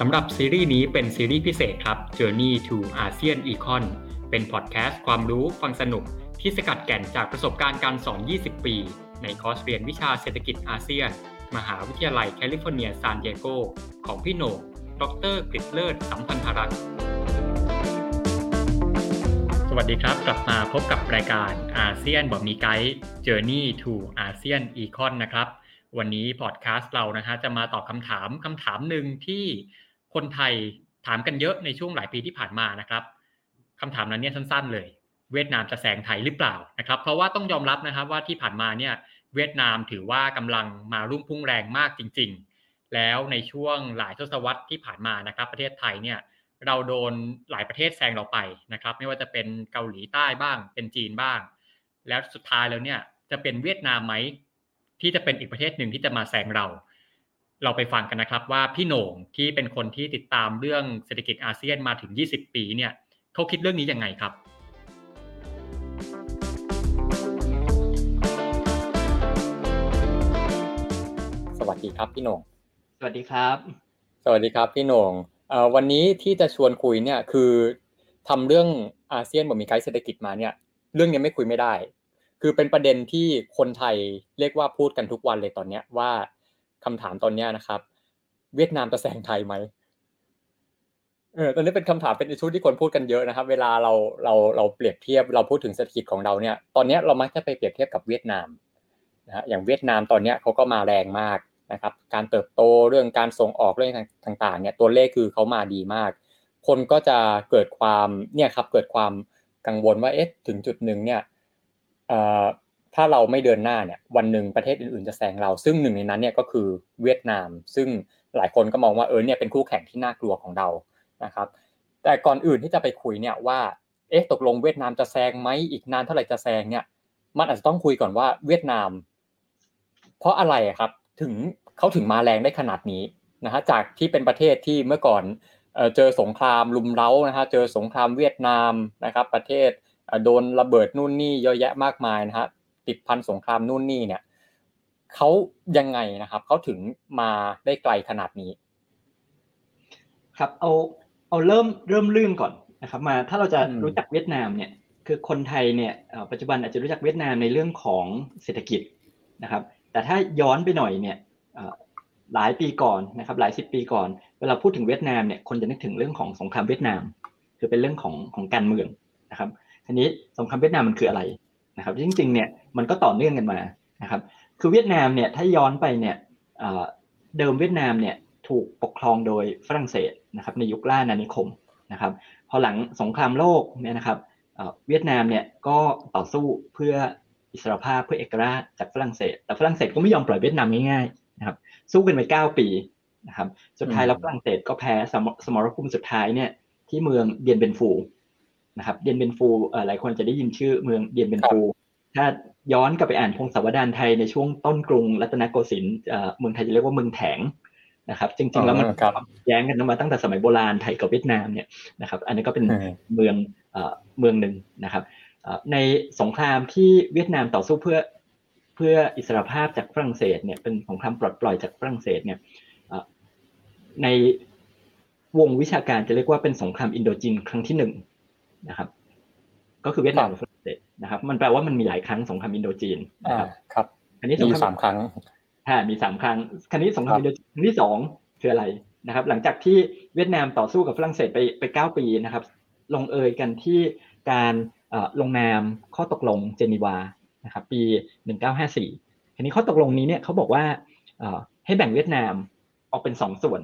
สำหรับซีรีส์นี้เป็นซีรีส์พิเศษครับ Journey to ASEAN Econ เป็นพอดแคสต์ความรู้ฟังสนุก ที่สกัดแก่นจากประสบการณ์การสอน 20 ปี ในคอร์สเรียนวิชาเศรษฐกิจอาเซียน มหาวิทยาลัยแคลิฟอร์เนียซานดิเอโกของพี่โหน่งดรกฤษเลิศสัมพันธรักษ์สวัสดีครับกลับมาพบกับรายการอาเซียนบอกมีไกด์ Journey to ASEAN Econ นะครับวันนี้พอดแคสต์เรานะฮะจะมาตอบคำถามคำถามหนึ่งที่ คนไทยถามกันเยอะในช่วงหลายปีที่ผ่านมานะครับคำถามนั้นเนี่ยสั้น ๆ เลย เวียดนามจะแซงไทยหรือเปล่านะครับ เพราะว่าต้องยอมรับนะครับว่าที่ผ่านมาเนี่ยเวียดนามถือว่ากำลังมารุ่งพุ่งแรงมากจริง ๆ แล้วในช่วงหลายทศวรรษที่ผ่านมานะครับ ประเทศไทยเนี่ยเราโดนหลายประเทศแซงเราไปนะครับ ไม่ว่าจะเป็นเกาหลีใต้บ้าง เป็นจีนบ้าง แล้วสุดท้ายแล้วเนี่ยจะเป็นเวียดนามไหมที่จะเป็นอีกประเทศหนึ่งที่จะมาแซงเรา เราไปฟังกันนะครับว่าพี่โหน่งที่เป็นคนที่ติดตามเรื่องเศรษฐกิจอาเซียนมาถึง 20 ปีเนี่ยเขาคิดเรื่องนี้ยังไงครับ สวัสดีครับพี่โหน่ง สวัสดีครับ สวัสดีครับพี่โหน่งวันนี้ที่จะชวนคุยเนี่ยคือทำเรื่องอาเซียนบอมีไกด์เศรษฐกิจมาเนี่ย เรื่องนี้ไม่คุยไม่ได้ คือเป็นประเด็นที่คนไทยเรียกว่าพูดกันทุกวันเลยตอนเนี้ยว่า คำถามตอนนี้นะครับ เวียดนามจะแซงไทยไหมเออตอนนี้เป็นคำถามเป็นชุดที่คนพูดกันเยอะนะครับ เวลาเราเราเราเปรียบเทียบเราพูดถึงเศรษฐกิจของเราเนี่ย ตอนนี้เรามักจะไปเปรียบเทียบกับเวียดนามนะฮะอย่างเวียดนามตอนนี้เขาก็มาแรงมากนะครับ การเติบโตเรื่องการส่งออกเรื่องต่างๆ เนี่ยตัวเลขคือเขามาดีมาก คนก็จะเกิดความเนี่ยครับเกิดความกังวลว่าเอ๊ะถึงจุดหนึ่งเนี่ย ถ้าเราไม่เดินหน้าเนี่ยวันหนึ่งประเทศอื่นๆจะแซงเรา ซึ่งหนึ่งในนั้นเนี่ยก็คือเวียดนาม ซึ่งหลายคนก็มองว่าเออเนี่ยเป็นคู่แข่งที่น่ากลัวของเรานะครับ แต่ก่อนอื่นที่จะไปคุยเนี่ยว่าเอ๊ะตกลงเวียดนามจะแซงไหมอีกนานเท่าไหร่จะแซงเนี่ย มันอาจจะต้องคุยก่อนว่าเวียดนาม เพราะอะไรครับถึงเขาถึงมาแรงได้ขนาดนี้นะฮะจากที่เป็นประเทศที่เมื่อก่อนเจอสงครามลุมเล้านะฮะเจอสงครามเวียดนามนะครับ ประเทศโดนระเบิดนู่นนี่เยอะแยะมากมายนะฮะ ติดพันสงครามนู่นนี่เนี่ยเขายังไงนะครับเขาถึงมาได้ไกลขนาดนี้ ครับเอาเอาเริ่มเริ่มลื่นก่อนนะครับ มาถ้าเราจะรู้จักเวียดนามเนี่ย คือคนไทยเนี่ยปัจจุบันอาจจะรู้จักเวียดนามในเรื่องของเศรษฐกิจนะครับ แต่ถ้าย้อนไปหน่อยเนี่ยหลายปีก่อนนะครับหลายสิบปีก่อน เวลาพูดถึงเวียดนามเนี่ยคนจะนึกถึงเรื่องของสงครามเวียดนาม คือเป็นเรื่องของของการเมืองนะครับทีนี้สงครามเวียดนามมันคืออะไร นะครับจริงๆเนี่ยมันก็ต่อเนื่องกันมานะครับคือเวียดนามเนี่ยถ้าย้อนไปเนี่ยเดิมเวียดนามเนี่ยถูกปกครองโดยฝรั่งเศสนะครับในยุคล่านานิคมนะครับพอหลังสงครามโลกเนี่ยนะครับเวียดนามเนี่ยก็ต่อสู้เพื่ออิสรภาพเพื่อเอกราชจากฝรั่งเศส แต่ฝรั่งเศสก็ไม่ยอมปล่อยเวียดนามง่ายๆนะครับสู้กันไปเก้าปีนะครับสุดท้ายแล้วฝรั่งเศสก็แพ้สมรภูมิสุดท้ายเนี่ยที่เมืองเดียนเบนฟู นะครับเดียนเบนฟูหลายคนจะได้ยินชื่อเมืองเดียนเบนฟู ถ้าย้อนกลับไปอ่านพงศาวดารไทยในช่วงต้นกรุงรัตนโกสินทร์เมืองไทยจะเรียกว่าเมืองแถงนะครับ จริง ๆ แล้วมันแย้งกันมาตั้งแต่สมัยโบราณไทยกับเวียดนามเนี่ยนะครับ อันนี้ก็เป็นเมืองเมืองหนึ่งนะครับในสงครามที่เวียดนามต่อสู้เพื่อเพื่ออิสรภาพจากฝรั่งเศสเนี่ยเป็นสงครามปลดปล่อยจากฝรั่งเศสเนี่ยในวงวิชาการจะเรียกว่าเป็นสงครามอินโดจีนครั้งที่หนึ่ง นะครับ ก็คือเวียดนามกับฝรั่งเศสนะครับ มันแปลว่ามันมีหลายครั้งสงครามอินโดจีนนะครับครับอันนี้มีสามครั้งใช่มีสามครั้งครั้งนี้สงครามอินโดจีนครั้งที่สองคืออะไรนะครับ หลังจากที่เวียดนามต่อสู้กับฝรั่งเศสไปไปเก้าปีนะครับ ลงเอยกันที่การลงนามข้อตกลงเจนีวานะครับ ปี 1954ทีนี้ข้อตกลงนี้เนี่ยเขาบอกว่าให้แบ่งเวียดนามออกเป็นสองส่วน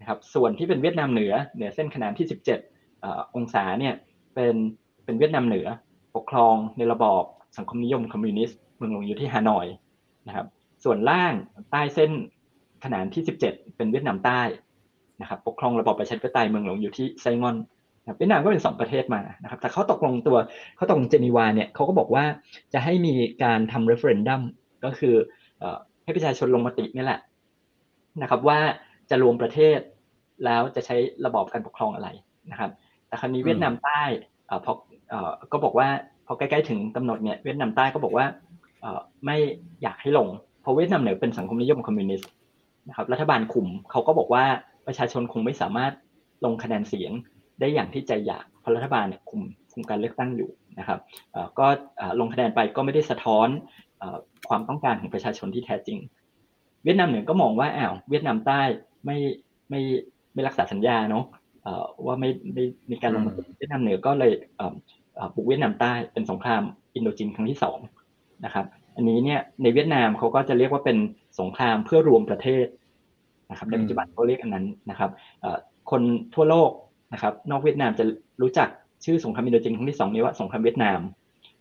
นะครับ ส่วนที่เป็นเวียดนามเหนือเหนือเส้นขนานที่ 17 องศาเนี่ย เป็นเป็นเวียดนามเหนือ ปกครองในระบอบสังคมนิยมคอมมิวนิสต์เมืองหลวงอยู่ที่ฮานอยนะครับ ส่วนล่างใต้เส้นขนานที่ 17 เป็นเวียดนามใต้นะครับ ปกครองระบอบประชาธิปไตยเมืองหลวงอยู่ที่ไซงอนเวียดนามก็เป็นสองประเทศมานะครับ แต่เขาตกลงตัวเขาตกลงเจนีวาเนี่ยเขาก็บอกว่าจะให้มีการทำ referendum ก็คือให้ประชาชนลงมตินี่แหละนะครับว่าจะรวมประเทศแล้วจะใช้ระบอบการปกครองอะไรนะครับ แต่คราวนี้เวียดนามใต้ พอก็บอกว่าพอใกล้ๆถึงกำหนดเนี่ยเวียดนามใต้ก็บอกว่าไม่อยากให้ลงเพราะเวียดนามเหนือเป็นสังคมนิยมคอมมิวนิสต์นะครับรัฐบาลคุมเขาก็บอกว่าประชาชนคงไม่สามารถลงคะแนนเสียงได้อย่างที่ใจอยากเพราะรัฐบาลเนี่ยคุมคุมการเลือกตั้งอยู่นะครับก็ลงคะแนนไปก็ไม่ได้สะท้อนความต้องการของประชาชนที่แท้จริง เวียดนามเหนือก็มองว่าอ้าวเวียดนามใต้ไม่ไม่ไม่รักษาสัญญาเนาะ ว่าไม่ไม่มีการลงมาเวียดนามเหนือก็เลยบุกเวียดนามใต้เป็นสงครามอินโดจีนครั้งที่สองนะครับ อันนี้เนี่ยในเวียดนามเขาก็จะเรียกว่าเป็นสงครามเพื่อรวมประเทศนะครับในปัจจุบันเขาเรียกอันนั้นนะครับคนทั่วโลกนะครับ นอกเวียดนามจะรู้จักชื่อสงครามอินโดจีนครั้งที่สองนี้ว่าสงครามเวียดนาม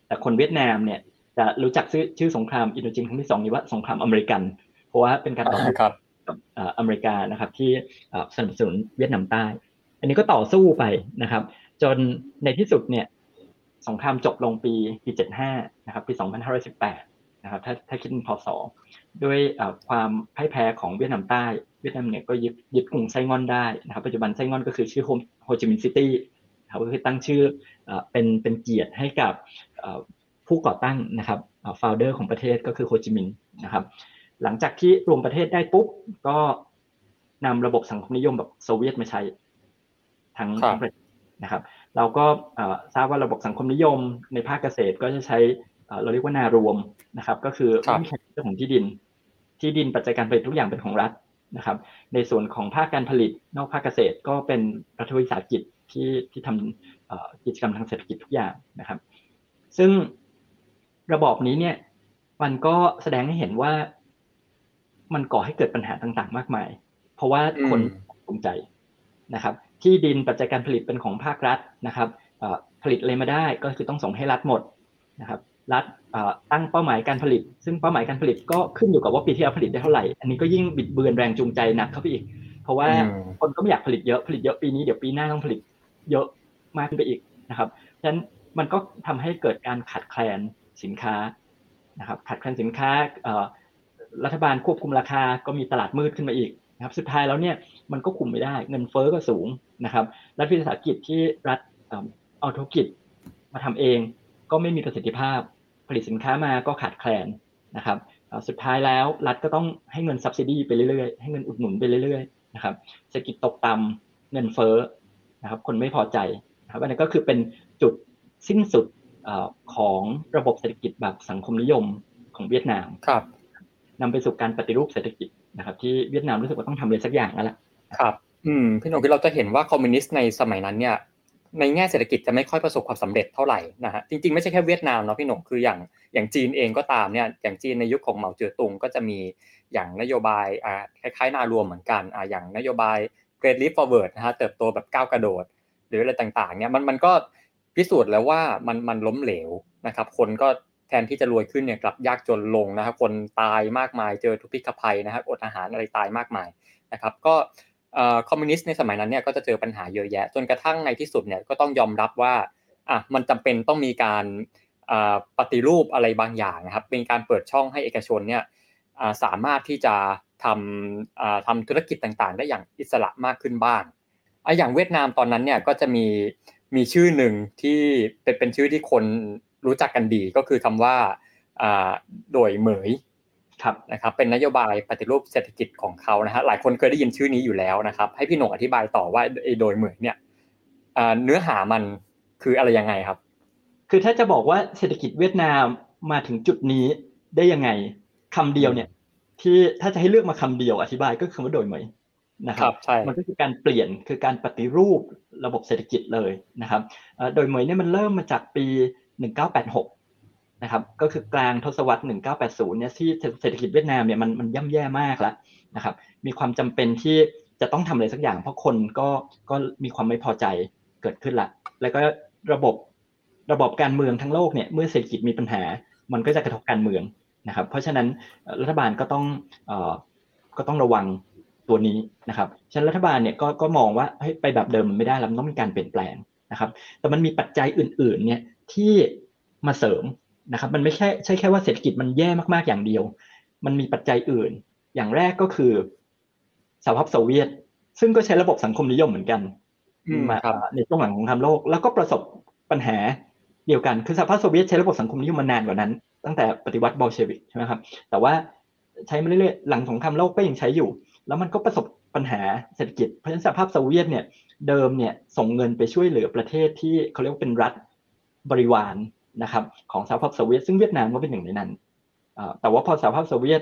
แต่คนเวียดนามเนี่ยจะรู้จักชื่อชื่อสงครามอินโดจีนครั้งที่สองนี้ว่าสงครามอเมริกัน เพราะว่าเป็นการต่อสู้กับอเมริกานะครับที่สนับสนุนเวียดนามใต้ อันนี้ก็ต่อสู้ไปนะครับ จนในที่สุดเนี่ยสงครามจบลงปีปี75นะครับปี2518นะครับถ้าถ้าคิดเป็นพศด้วยความพ่ายแพ้ของเวียดนามใต้เวียดนามเนี่ยก็ยึดยึดกรุงไซงอนได้นะครับปัจจุบันไซงอนก็คือชื่อโฮจิมินห์ Cityครับก็คือตั้งชื่อเป็นเป็นเกียรติให้กับผู้ก่อตั้งนะครับฟาวเดอร์ของประเทศก็คือโฮจิมินห์นะครับ หลังจากที่รวมประเทศได้ปุ๊บก็นำระบบสังคมนิยมแบบโซเวียตมาใช้ ทั้งทั้งประเทศนะครับ เราก็ทราบว่าระบบสังคมนิยมในภาคเกษตรก็จะใช้เราเรียกว่านารวมนะครับ ก็คือไม่แข่งเรื่องของที่ดิน ที่ดินปัจจัยการผลิตทุกอย่างเป็นของรัฐนะครับ ในส่วนของภาคการผลิตนอกภาคเกษตรก็เป็นรัฐวิสาหกิจที่ที่ทำกิจกรรมทางเศรษฐกิจทุกอย่างนะครับ ซึ่งระบอบนี้เนี่ยมันก็แสดงให้เห็นว่ามันก่อให้เกิดปัญหาต่างๆ มากมาย เพราะว่าคนภูมิใจนะครับ ที่ดินปัจจัยการผลิตเป็นของภาครัฐนะครับผลิตอะไรมาได้ก็คือต้องส่งให้รัฐหมดนะครับรัฐตั้งเป้าหมายการผลิต ซึ่งเป้าหมายการผลิตก็ขึ้นอยู่กับว่าปีที่แล้วผลิตได้เท่าไหร่ อันนี้ก็ยิ่งบิดเบือนแรงจูงใจหนักเข้าไปอีก เพราะว่าคนก็ไม่อยากผลิตเยอะผลิตเยอะปีนี้เดี๋ยวปีหน้าต้องผลิตเยอะมากขึ้นไปอีกนะครับฉะนั้นมันก็ทำให้เกิดการขาดแคลนสินค้านะครับขาดแคลนสินค้ารัฐบาลควบคุมราคาก็มีตลาดมืดขึ้นมาอีก นะครับสุดท้ายแล้วเนี่ยมันก็คุมไม่ได้เงินเฟ้อก็สูงนะครับรัฐวิสาหกิจที่รัฐเอาธุรกิจมาทำเองก็ไม่มีประสิทธิภาพ ผลิตสินค้ามาก็ขาดแคลนนะครับสุดท้ายแล้วรัฐก็ต้องให้เงินสับซิดีไปเรื่อยๆ ให้เงินอุดหนุนไปเรื่อยๆนะครับเศรษฐกิจตกต่ำเงินเฟ้อนะครับคนไม่พอใจนะครับอันนี้ก็คือเป็นจุดสิ้นสุดของระบบเศรษฐกิจแบบสังคมนิยมของเวียดนามครับนำไปสู่การปฏิรูปเศรษฐกิจ นะครับ ที่เวียดนามรู้สึกว่าต้องทำอะไรสักอย่างแล้วล่ะครับ อืมพี่หนุ่มคือเราจะเห็นว่าคอมมิวนิสต์ในสมัยนั้นเนี่ยในแง่เศรษฐกิจจะไม่ค่อยประสบความสำเร็จเท่าไหร่นะฮะจริงๆไม่ใช่แค่เวียดนามเนาะพี่หนุ่มคืออย่างอย่างจีนเองก็ตามเนี่ยอย่างจีนในยุคของเหมาเจ๋อตุงก็จะมีอย่างนโยบายอ่าคล้ายๆนารวมเหมือนกันอ่าอย่างนโยบาย Great Leap Forward นะฮะเติบโตแบบก้าวกระโดด หรืออะไรต่างๆเนี่ยมันมันก็พิสูจน์แล้วว่ามันมันล้มเหลวนะครับ คนก็ แทนที่จะรวยขึ้นเนี่ยกลับยากจนลงนะครับคนตายมากมายเจอทุกพิภัยนะครับอดอาหารอะไรตายมากมายนะครับ ก็คอมมิวนิสต์ในสมัยนั้นเนี่ยก็จะเจอปัญหาเยอะแยะ จนกระทั่งในที่สุดเนี่ยก็ต้องยอมรับว่าอะมันจำเป็นต้องมีการปฏิรูปอะไรบางอย่างนะครับ เป็นการเปิดช่องให้เอกชนเนี่ยสามารถที่จะทำทำธุรกิจต่างๆ ได้อย่างอิสระมากขึ้นบ้างอย่างเวียดนามตอนนั้นเนี่ยก็จะมีมีชื่อหนึ่งที่เป็นเป็นชื่อที่คน รู้จักกันดีก็คือคำว่าโดยเหมยครับนะครับเป็นนโยบายปฏิรูปเศรษฐกิจของเขานะฮะหลายคนเคยได้ยินชื่อนี้อยู่แล้วนะครับ ให้พี่หนงอธิบายต่อว่าโดยเหมือนเนี่ยเนื้อหามันคืออะไรยังไงครับ คือถ้าจะบอกว่าเศรษฐกิจเวียดนามมาถึงจุดนี้ได้ยังไงคำเดียวเนี่ย ที่ถ้าจะให้เลือกมาคำเดียวอธิบายก็คือว่าโดยเหมยนะครับมันก็คือการเปลี่ยนคือการปฏิรูประบบเศรษฐกิจเลยนะครับโดยเหมยเนี่ยมันเริ่มมาจากปี 1986 นะครับ ก็คือกลางทศวรรษ 1980 เนี่ยที่เศรษฐกิจเวียดนามเนี่ยมันมันย่ำแย่มากแล้วนะครับ มีความจำเป็นที่จะต้องทำอะไรสักอย่าง เพราะคนก็ก็มีความไม่พอใจเกิดขึ้นละ แล้วก็ระบบระบบการเมืองทั้งโลกเนี่ยเมื่อเศรษฐกิจมีปัญหา มันก็จะกระทบการเมืองนะครับ เพราะฉะนั้นรัฐบาลก็ต้องออก็ต้องระวังตัวนี้นะครับ ฉะนั้นรัฐบาลเนี่ยก็ก็มองว่าเฮ้ยไปแบบเดิมมันไม่ได้แล้วมันต้องมีการเปลี่ยนแปลงนะครับ แต่มันมีปัจจัยอื่นๆเนี่ย ที่มาเสริมนะครับ มันไม่ใช่ใช่แค่ว่าเศรษฐกิจมันแย่มากๆอย่างเดียว มันมีปัจจัยอื่น อย่างแรกก็คือสหภาพโซเวียต ซึ่งก็ใช้ระบบสังคมนิยมเหมือนกันมาในช่วงหลังของทำโลก แล้วก็ประสบปัญหาเดียวกันคือสหภาพโซเวียตใช้ระบบสังคมนิยมมานานกว่านั้น ตั้งแต่ปฏิวัติบอลเชวิกใช่ไหมครับแต่ว่าใช้มาเรื่อยๆหลังสงครามโลกก็ยังใช้อยู่ แล้วมันก็ประสบปัญหาเศรษฐกิจเพราะฉะนั้นสหภาพโซเวียตเนี่ยเดิมเนี่ยส่งเงินไปช่วยเหลือประเทศที่เขาเรียกว่าเป็นรัฐ บริวารนะครับของสหภาพโซเวียตซึ่งเวียดนามก็เป็นหนึ่งในนั้นแต่ว่าพอสหภาพโซเวียต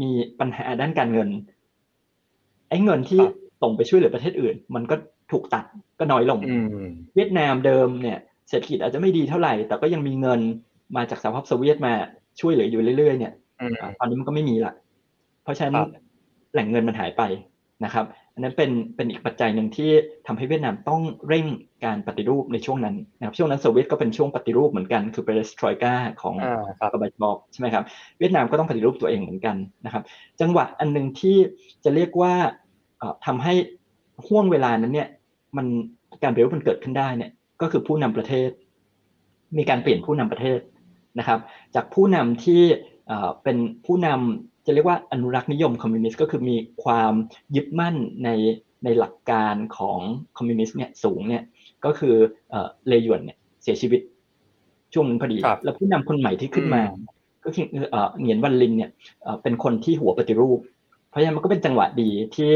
มีปัญหาด้านการเงินไอ้เงินที่ส่งไปช่วยเหลือประเทศอื่น มันก็ถูกตัดก็น้อยลงเวียดนามเดิมเนี่ยเศรษฐกิจอาจจะไม่ดีเท่าไหร่ แต่ก็ยังมีเงินมาจากสหภาพโซเวียตมาช่วยเหลืออยู่เรื่อยๆเนี่ยตอนนี้มันก็ไม่มีละเพราะฉะนั้นแหล่งเงินมันหายไปนะครับ อันนั้นเป็นเป็นอีกปัจจัยหนึ่งที่ทำให้เวียดนามต้องเร่งการปฏิรูปในช่วงนั้นนะครับช่วงนั้นโซเวียตก็เป็นช่วงปฏิรูปเหมือนกันคือเปรสทรอยกาของกบฏบอกใช่ไหมครับเวียดนามก็ต้องปฏิรูปตัวเองเหมือนกันนะครับจังหวะอันหนึ่งที่จะเรียกว่าทำให้ห่วงเวลานั้นเนี่ยมันการปฏิรูปมันเกิดขึ้นได้เนี่ยก็คือผู้นำประเทศ มีการเปลี่ยนผู้นำประเทศนะครับ จากผู้นำที่เป็นผู้นำ จะเรียกว่าอนุรักษ์นิยมคอมมิวนิสต์ก็คือมีความยึดมั่นในในหลักการของคอมมิวนิสต์เนี่ยสูงเนี่ยก็คือเลยวนเนี่ยเสียชีวิตช่วงนั้นพอดี แล้วผู้นำคนใหม่ที่ขึ้นมา ก็คือเหงียนวันลินเนี่ยเป็นคนที่หัวปฏิรูป เพราะฉะนั้นมันก็เป็นจังหวะดีที่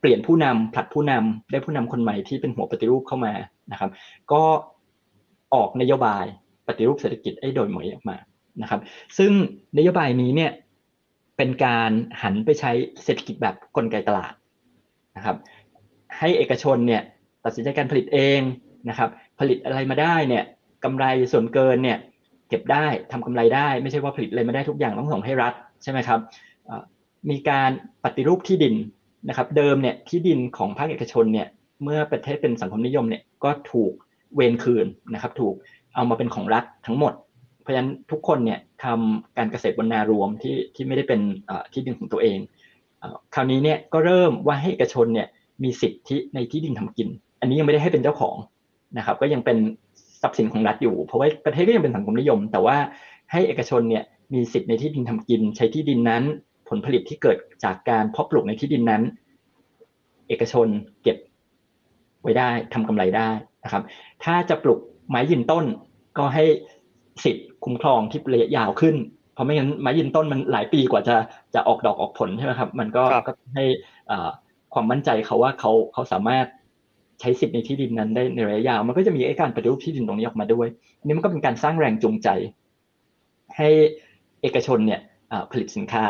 เปลี่ยนผู้นำผลัดผู้นำได้ผู้นำคนใหม่ที่เป็นหัวปฏิรูปเข้ามานะครับ ก็ออกนโยบายปฏิรูปเศรษฐกิจไอ้โดยหมวยออกมานะครับ ซึ่งนโยบายนี้เนี่ย เป็นการหันไปใช้เศรษฐกิจแบบกลไกตลาดนะครับ ให้เอกชนเนี่ยตัดสินใจการผลิตเองนะครับ ผลิตอะไรมาได้เนี่ยกำไรส่วนเกินเนี่ยเก็บได้ทำกำไรได้ไม่ใช่ว่าผลิตอะไรมาได้ทุกอย่างต้องส่งให้รัฐใช่ไหมครับมีการปฏิรูปที่ดินนะครับ เดิมเนี่ยที่ดินของภาคเอกชนเนี่ยเมื่อประเทศเป็นสังคมนิยมเนี่ยก็ถูกเวนคืนนะครับ ถูกเอามาเป็นของรัฐทั้งหมด เพราะฉะนั้นทุกคนเนี่ย ทำการเกษตรบนนารวมที่ที่ไม่ได้เป็นที่ดินของตัวเอง คราวนี้เนี่ยก็เริ่มว่าให้เอกชนเนี่ยมีสิทธิในที่ดินทำกิน อันนี้ยังไม่ได้ให้เป็นเจ้าของนะครับ ก็ยังเป็นทรัพย์สินของรัฐอยู่ เพราะว่าประเทศก็ยังเป็นสังคมนิยม แต่ว่าให้เอกชนเนี่ยมีสิทธิในที่ดินทำกิน ใช้ที่ดินนั้น ผลผลิตที่เกิดจากการเพาะปลูกในที่ดินนั้น เอกชนเก็บไว้ได้ทำกำไรได้นะครับ ถ้าจะปลูกไม้ยืนต้นก็ให้ สิทธิ์คุ้มครองที่ระยะยาวขึ้น เพราะไม่งั้นไม้ยืนต้นมันหลายปีกว่าจะจะออกดอกออกผลใช่ไหมครับ มันก็ก็ให้ความมั่นใจเขาว่าเขาเขาสามารถใช้สิทธิ์ในที่ดินนั้นได้ในระยะยาว มันก็จะมีไอ้การปฏิรูปที่ดินตรงนี้ออกมาด้วย นี่มันก็เป็นการสร้างแรงจูงใจ ให้เอกชนเนี่ยผลิตสินค้า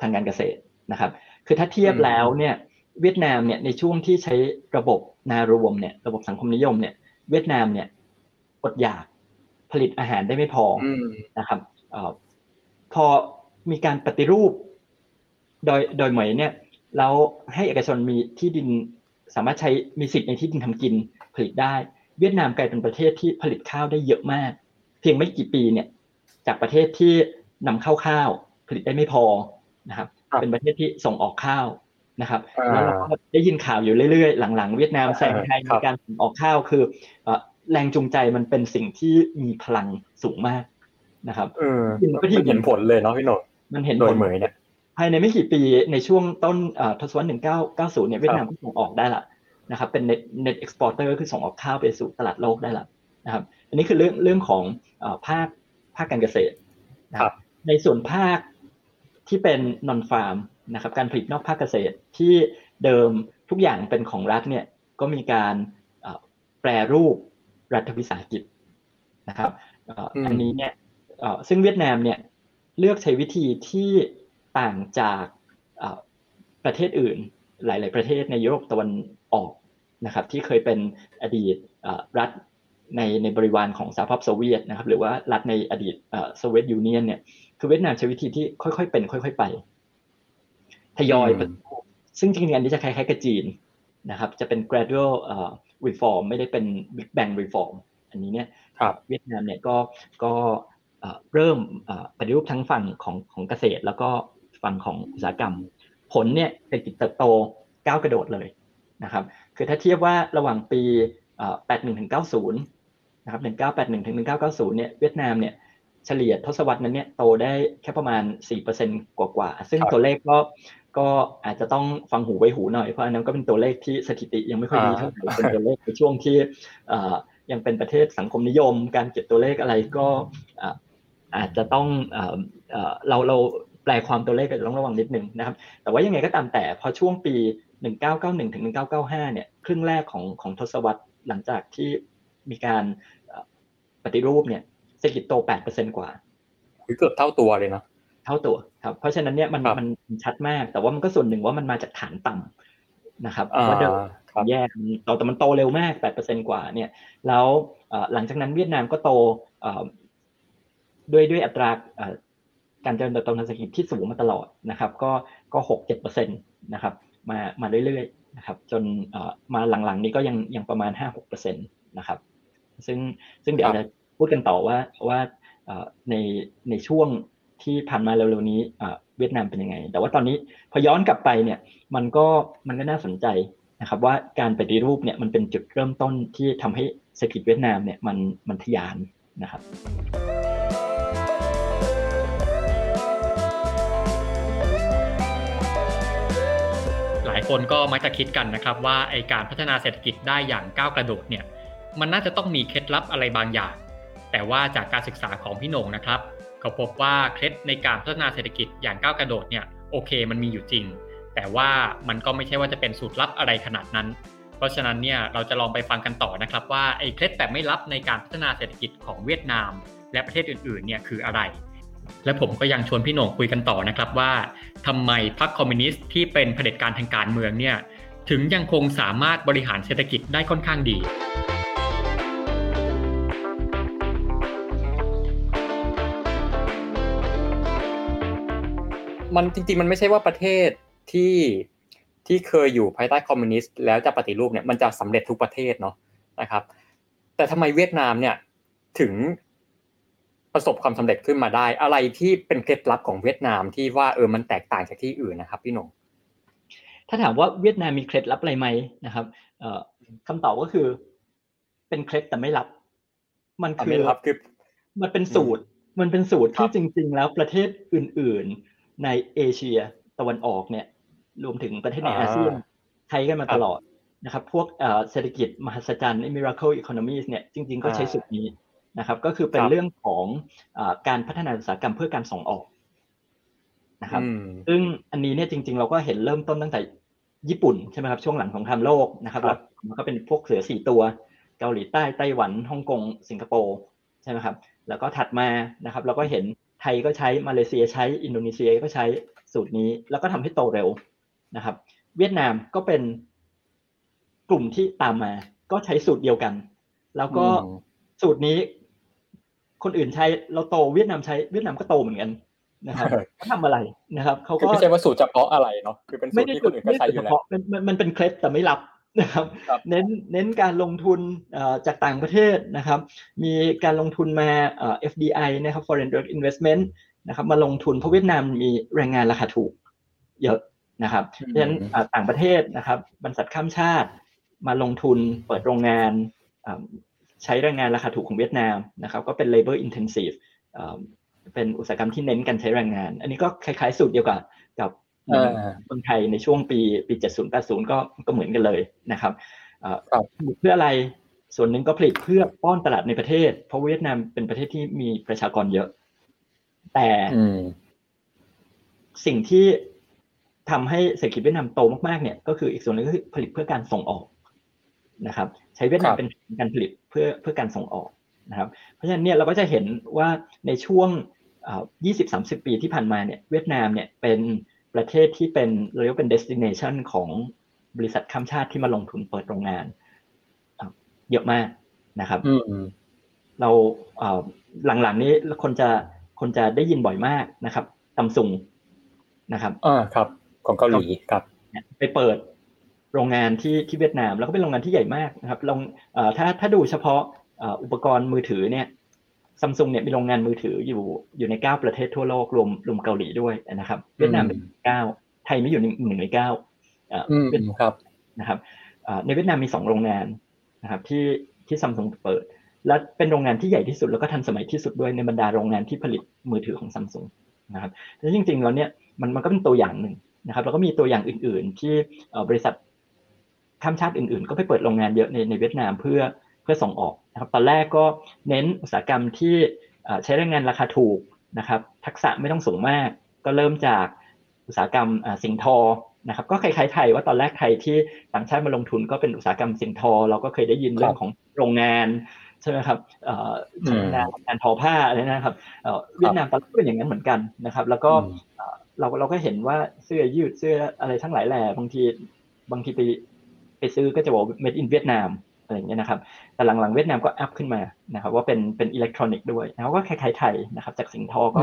ทางการเกษตรนะครับ คือถ้าเทียบแล้วเนี่ยเวียดนามเนี่ยในช่วงที่ใช้ระบบนารวมเนี่ยระบบสังคมนิยมเนี่ยเวียดนามเนี่ยอดอยาก ผลิตอาหารได้ไม่พอนะครับอพอมีการปฏิรูป โดยโดยเหมยเนี่ยแล้วให้เอกชนมีที่ดินสามารถใช้มีสิทธิ์ในที่ดินทำกินผลิตได้ เวียดนามกลายเป็นประเทศที่ผลิตข้าวได้เยอะมาก เพียงไม่กี่ปีเนี่ย จากประเทศที่นำเข้าข้าว ผลิตได้ไม่พอนะครับ เป็นประเทศที่ส่งออกข้าวนะครับแล้วเราก็ได้ยินข่าวอยู่เรื่อยๆ หลังๆ เวียดนามแซงไทยมีการส่งออกข้าวคือ แรงจูงใจมันเป็นสิ่งที่มีพลังสูงมากนะครับมันก็ที่เห็นผลเลยเนาะพี่โหน่งมันเห็นผลเลยเนี่ยภายในไม่กี่ปีในช่วงต้นทศวรรษหนึ่งเก้าเก้าศูนย์เนี่ยเวียดนามก็ส่งออกได้ละนะครับ เป็น net net exporter คือส่งออกข้าวไปสู่ตลาดโลกได้ละนะครับ อันนี้คือเรื่องเรื่องของภาคภาคการเกษตรนะครับ ในส่วนภาคที่เป็นนอนฟาร์มนะครับ การผลิตนอกภาคเกษตรที่เดิมทุกอย่างเป็นของรัฐเนี่ยก็มีการแปรรูป รัฐวิสาหกิจนะครับอันนี้เนี่ยซึ่งเวียดนามเนี่ยเลือกใช้วิธีที่ต่างจากประเทศอื่นหลาย ๆ ประเทศในยุโรปตะวันออกนะครับที่เคยเป็นอดีตรัฐในในบริวารของสหภาพโซเวียตนะครับหรือว่ารัฐในอดีตโซเวียตยูเนียนเนี่ยคือเวียดนามใช้วิธีที่ค่อย ๆ เป็น ค่อย ๆ ไปทยอยซึ่งจริงๆอันนี้จะคล้ายๆกับจีนนะครับจะเป็น gradual reform ไม่ได้เป็น big bang reform อันนี้เนี่ยเวียดนามเนี่ยก็ก็เริ่มปฏิรูปทั้งฝั่งของของเกษตร แล้วก็ฝั่งของอุตสาหกรรม ผลเนี่ยเศรษฐกิจเติบโตก้าวกระโดดเลยนะครับคือถ้าเทียบว่าระหว่างปี 81ถึง90นะครับ1981ถึง1990เนี่ยเวียดนามเนี่ยเฉลี่ยทศวรรษนั้นเนี่ยโตได้แค่ประมาณ 4%กว่าๆซึ่งตัวเลขก็ ก็อาจจะต้องฟังหูไว้หูหน่อยเพราะอันนั้นก็เป็นตัวเลขที่สถิติยังไม่ค่อยดีเท่าไหร่เป็นตัวเลขในช่วงที่ยังเป็นประเทศสังคมนิยม การเก็บตัวเลขอะไรก็อาจจะต้องเราเราแปลความตัวเลขก็จะต้องระวังนิดนึงนะครับ แต่ว่ายังไงก็ตามแต่พอช่วงปี 1991ถึง1995 เนี่ยครึ่งแรกของของทศวรรษหลังจากที่มีการปฏิรูปเนี่ยเศรษฐกิจโต 8%กว่าเกือบเท่าตัวเลยเนาะเท่าตัว ครับเพราะฉะนั้นเนี่ยมันมันชัดมาก แต่ว่ามันก็ส่วนหนึ่งว่ามันมาจากฐานต่ำนะครับว่าเดิมแย่แต่มันโตเร็วมาก8%กว่าเนี่ยแล้วหลังจากนั้นเวียดนามก็โตด้วยด้วยอัตราการเจริญเติบโตทางเศรษฐกิจที่สูงมาตลอดนะครับ ก็ก็หกเจ็ดเปอร์เซ็นตนะครับ มามาเรื่อยๆนะครับ จนมาหลังๆ นี้ก็ยังยังประมาณห้าหกเปอร์เซ็นตนะครับ ซึ่งซึ่งเดี๋ยวจะพูดกันต่อว่าว่าในในช่วง ที่ผ่านมาเร็วๆนี้เวียดนามเป็นยังไง แต่ว่าตอนนี้พอย้อนกลับไปเนี่ยมันก็มันก็น่าสนใจนะครับว่าการปฏิรูปเนี่ยมันเป็นจุดเริ่มต้นที่ทำให้เศรษฐกิจเวียดนามเนี่ยมันมันทะยานนะครับหลายคนก็มักจะคิดกันนะครับว่าไอการพัฒนาเศรษฐกิจได้อย่างก้าวกระโดดเนี่ยมันน่าจะต้องมีเคล็ดลับอะไรบางอย่าง แต่ว่าจากการศึกษาของพี่หนงนะครับ เขาพบว่าเคล็ดในการพัฒนาเศรษฐกิจอย่างก้าวกระโดดเนี่ยโอเคมันมีอยู่จริง แต่ว่ามันก็ไม่ใช่ว่าจะเป็นสูตรลับอะไรขนาดนั้น เพราะฉะนั้นเนี่ยเราจะลองไปฟังกันต่อนะครับว่าไอ้เคล็ดแบบไม่ลับในการพัฒนาเศรษฐกิจของเวียดนาม และประเทศอื่นๆเนี่ยคืออะไร และผมก็ยังชวนพี่หน่งคุยกันต่อนะครับว่าทำไมพรรคคอมมิวนิสต์ที่เป็นเผด็จการทางการเมืองเนี่ยถึงยังคงสามารถบริหารเศรษฐกิจได้ค่อนข้างดี มันจริง ๆ มันไม่ใช่ว่าประเทศที่ที่เคยอยู่ภายใต้คอมมิวนิสต์แล้วจะปฏิรูปเนี่ยมันจะสำเร็จทุกประเทศเนาะนะครับ แต่ทำไมเวียดนามเนี่ยถึงประสบความสำเร็จขึ้นมาได้ อะไรที่เป็นเคล็ดลับของเวียดนามที่ว่าเออมันแตกต่างจากที่อื่นนะครับพี่หนงถ้าถามว่าเวียดนามมีเคล็ดลับอะไรไหมนะครับคำตอบก็คือ เป็นเคล็ดแต่ไม่ลับ มันคือมันเป็นสูตร มันเป็นสูตรที่จริง ๆ แล้วประเทศอื่น ๆ ในเอเชียตะวันออกเนี่ยรวมถึงประเทศในอาเซียนใช้กันมาตลอดนะครับ พวกเศรษฐกิจมหัศจรรย์ miracle economies เนี่ยจริง ๆ ก็ใช้สูตรนี้นะครับ ก็คือเป็นเรื่องของอการพัฒนาอุตสาหกรรมเพื่อการส่งออกนะครับ ซึ่งอันนี้เนี่ยจริง ๆ เราก็เห็นเริ่มต้นตั้งแต่ญี่ปุ่นใช่ไหมครับช่วงหลังของทำโลกนะครับแล้วมันก็เป็นพวกเสือสี่ตัวเกาหลีใต้ไต้หวันฮ่องกงสิงคโปร์ใช่ไหมครับ แล้วก็ถัดมานะครับ เราก็เห็น ไทยก็ใช้มาเลเซียใช้อินโดนีเซียก็ใช้สูตรนี้ แล้วก็ทำให้โตเร็วนะครับ เวียดนามก็เป็นกลุ่มที่ตามมา ก็ใช้สูตรเดียวกัน แล้วก็สูตรนี้ คนอื่นใช้เราโตเวียดนามใช้เวียดนามก็โตเหมือนกันนะครับเขาทำอะไรนะครับเขาก็ไม่ใช่ว่าสูตรเฉพาะอะไรเนาะคือเป็นสูตรที่คนอื่นก็ใช้อยู่แล้วมันมันเป็นเคล็ดแต่ไม่รับ นะครับเน้นเน้นการลงทุนจากต่างประเทศนะครับ มีการลงทุนมา FDI นะครับ foreign direct investment นะครับมาลงทุนเพราะเวียดนามมีแรงงานราคาถูกเยอะนะครับเพราะฉะนั้นต่างประเทศนะครับบรรษัทข้ามชาติมาลงทุนเปิดโรงงานใช้แรงงานราคาถูกของเวียดนามนะครับก็เป็น labor intensive เป็นอุตสาหกรรมที่เน้นการใช้แรงงาน อันนี้ก็คล้ายๆสูตรเดียวกับกับ คนไทยในช่วงปีปี 70 80 ก็ก็เหมือนกันเลยนะครับเพื่ออะไรส่วนหนึ่งก็ผลิตเพื่อป้อนตลาดในประเทศ เพราะเวียดนามเป็นประเทศที่มีประชากรเยอะ แต่สิ่งที่ทำให้เศรษฐกิจเวียดนามโตมากๆเนี่ย ก็คืออีกส่วนหนึ่งก็คือผลิตเพื่อการส่งออกนะครับ ใช้เวียดนามเป็นการผลิตเพื่อเพื่อการส่งออกนะครับ เพราะฉะนั้นเนี่ยเราก็จะเห็นว่าในช่วง 20-30 ปีที่ผ่านมาเนี่ย เวียดนามเนี่ยเป็น ประเทศที่เป็นเรียกว่าเป็น destination ของบริษัทข้ามชาติที่มาลงทุนเปิดโรงงานเยอะมากนะครับเราหลังๆนี้คนจะคนจะได้ยินบ่อยมากนะครับตัมซุงนะครับอ่าครับ ของเกาหลีครับ ไปเปิดโรงงานที่ที่เวียดนาม แล้วก็เป็นโรงงานที่ใหญ่มากนะครับลงถ้าถ้าดูเฉพาะอุปกรณ์มือถือเนี่ย ซัมซุงเนี่ยมีโรงงานมือถืออยู่อยู่ในเก้าประเทศทั่วโลกรวมรวมเกาหลีด้วยนะครับ เวียดนามเป็นเก้าทยไม่อยู่หนึ่งในเก้าเวียดครับนะครับในเวียดนามมีสองโรงงานนะครับที่ที่ซัมซุงเปิด และเป็นโรงงานที่ใหญ่ที่สุดแล้วก็ทันสมัยที่สุดด้วยในบรรดาโรงงานที่ผลิตมือถือของซัมซุงนะครับแล้วจริงๆแล้วเนี่ยมันมันก็เป็นตัวอย่างหนึ่งนะครับแล้วก็มีตัวอย่างอื่น ๆ ที่บริษัทข้ามชาติอื่น ๆ ก็ไปเปิดโรงงานเยอะในในเวียดนามเพื่อเพื่อส่งออกนะครับตอนแรกก็เน้นอุตสาหกรรมที่ใช้แรงงานราคาถูกนะครับทักษะไม่ต้องสูงมาก ก็เริ่มจากอุตสาหกรรมสิงทอนะครับก็คล้ายๆไทยว่าตอนแรกไทยที่ต่างชาติมาลงทุนก็เป็นอุตสาหกรรมสิงทอ เราก็เคยได้ยินเรื่องของโรงงานใช่ไหมครับทำงานงานทอผ้าอะไรนะครับเวียดนามตอนแรกเป็นอย่างนั้นเหมือนกันนะครับ แล้วก็เราเราก็เห็นว่าเสื้อยืดเสื้ออะไรทั้งหลายแหล่บางทีบางทีไปไปซื้อก็จะบอก made in เวียดนาม อะไรอย่างเงี้ยนะครับ แต่หลังๆเวียดนามก็ up ขึ้นมานะครับ ว่าเป็นเป็นอิเล็กทรอนิกส์ด้วยแล้วก็คล้ายๆไทยนะครับ จากสิงทอก็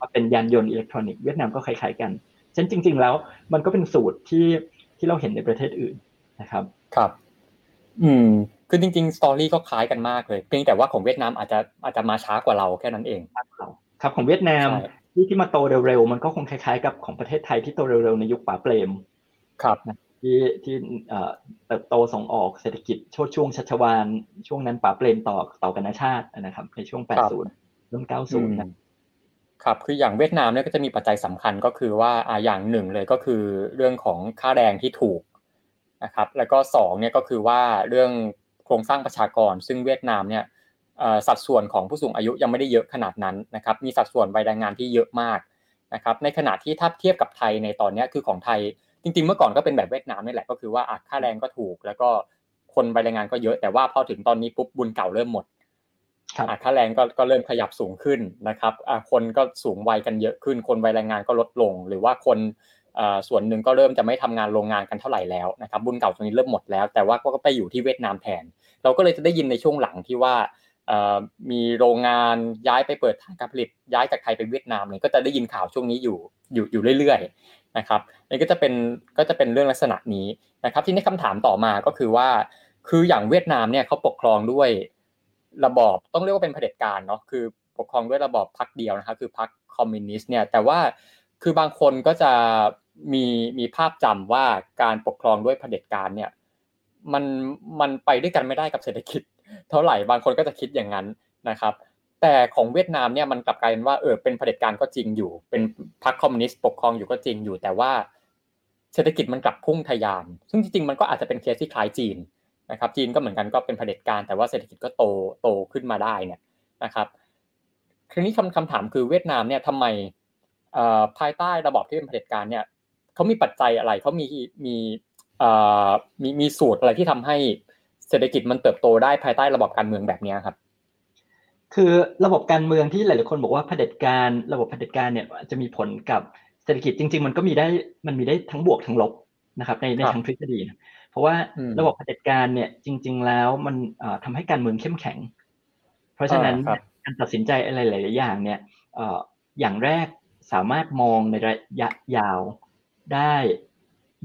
มาเป็นยานยนต์อิเล็กทรอนิกส์เวียดนามก็คล้ายๆกันฉะนั้นจริง ๆ แล้วมันก็เป็นสูตรที่ที่เราเห็นในประเทศอื่นนะครับ ครับ อืม คือจริงๆ story ก็คล้ายกันมากเลย เพียงแต่ว่าของเวียดนามอาจจะอาจจะมาช้ากว่าเราแค่นั้นเอง ครับของเวียดนามที่ที่มาโตเร็วๆมันก็คงคล้ายๆ กับของประเทศไทยที่โตเร็วๆในยุคป๋าเปรม ครับ ที่ที่เติบโตส่งออกเศรษฐกิจช่วงช่วงชัชวานช่วงนั้นป๋าเปรมต่อต่อกันชาตินะครับ ในช่วง 80เริ่ม90นะครับคืออย่างเวียดนามเนี่ยก็จะมีปัจจัยสำคัญก็คือว่าอ่าอย่างหนึ่งเลยก็คือเรื่องของค่าแรงที่ถูกนะครับ แล้วก็สองเนี่ยก็คือว่าเรื่องโครงสร้างประชากร ซึ่งเวียดนามเนี่ยสัดส่วนของผู้สูงอายุยังไม่ได้เยอะขนาดนั้นนะครับ มีสัดส่วนวัยแรงงานที่เยอะมากนะครับ ในขณะที่ถ้าเทียบกับไทยในตอนนี้คือของไทย จริงๆ เมื่อก่อนก็เป็นแบบเวียดนามนี่แหละก็คือว่าค่าแรงก็ถูก แล้วก็คนวัยแรงงานก็เยอะแต่ว่าพอถึงตอนนี้ปุ๊บบุญเก่าเริ่มหมดค่าแรงก็ก็เริ่มขยับสูงขึ้นนะครับคนก็สูงวัยกันเยอะขึ้น คนวัยแรงงานก็ลดลง หรือว่าคนส่วนหนึ่งก็เริ่มจะไม่ทำงานโรงงานกันเท่าไหร่แล้วนะครับบุญเก่าตรงนี้เริ่มหมดแล้ว แต่ว่าก็ไปอยู่ที่เวียดนามแทน เราก็เลยจะได้ยินในช่วงหลังที่ว่ามีโรงงานย้ายไปเปิดฐานการผลิตย้ายจากไทยไปเวียดนามเนี่ยก็จะได้ยินข่าวช่วงนี้อยู่อยู่อยู่เรื่อยๆ นะครับนี่ก็จะเป็นก็จะเป็นเรื่องลักษณะนี้นะครับ ที่นี้คำถามต่อมาก็คือว่า คืออย่างเวียดนามเนี่ยเขาปกครองด้วยระบอบต้องเรียกว่าเป็นเผด็จการเนาะคือปกครองด้วยระบอบพรรคเดียวนะครับคือพรรคคอมมิวนิสต์เนี่ยแต่ว่าคือบางคนก็จะมีมีภาพจำว่าการปกครองด้วยเผด็จการเนี่ยมันมันไปด้วยกันไม่ได้กับเศรษฐกิจ เท่าไหร่บางคนก็จะคิดอย่างนั้นนะครับ แต่ของเวียดนามเนี่ยมันกลับกลายเป็นว่าเออเป็นเผด็จการก็จริงอยู่ เป็นพรรคคอมมิวนิสต์ปกครองอยู่ก็จริงอยู่ แต่ว่าเศรษฐกิจมันกลับพุ่งทะยาน ซึ่งจริงๆมันก็อาจจะเป็นเคสที่คล้ายจีนนะครับ จีนก็เหมือนกันก็เป็นเผด็จการ แต่ว่าเศรษฐกิจก็โตโตขึ้นมาได้เนี่ยนะครับคราวนี้คำคำถามคือเวียดนามเนี่ยทำไมภายใต้ระบอบที่เป็นเผด็จการเนี่ยเขามีปัจจัยอะไรเขามีมีมีมีสูตรอะไรที่ทำให้เศรษฐกิจมันเติบโตได้ภายใต้ระบอบการเมืองแบบนี้ครับ คือระบบการเมืองที่หลาย ๆ คนบอกว่าเผด็จการระบบเผด็จการเนี่ยจะมีผลกับเศรษฐกิจจริง ๆ มันก็มีได้มันมีได้ทั้งบวกทั้งลบนะครับ ในในทางทฤษฎีนะเพราะว่าระบบเผด็จการเนี่ยจริง ๆ แล้วมันทำให้การเมืองเข้มแข็ง เพราะฉะนั้นการตัดสินใจอะไรหลาย ๆ อย่างเนี่ยอย่างแรกสามารถมองในระยะยาวได้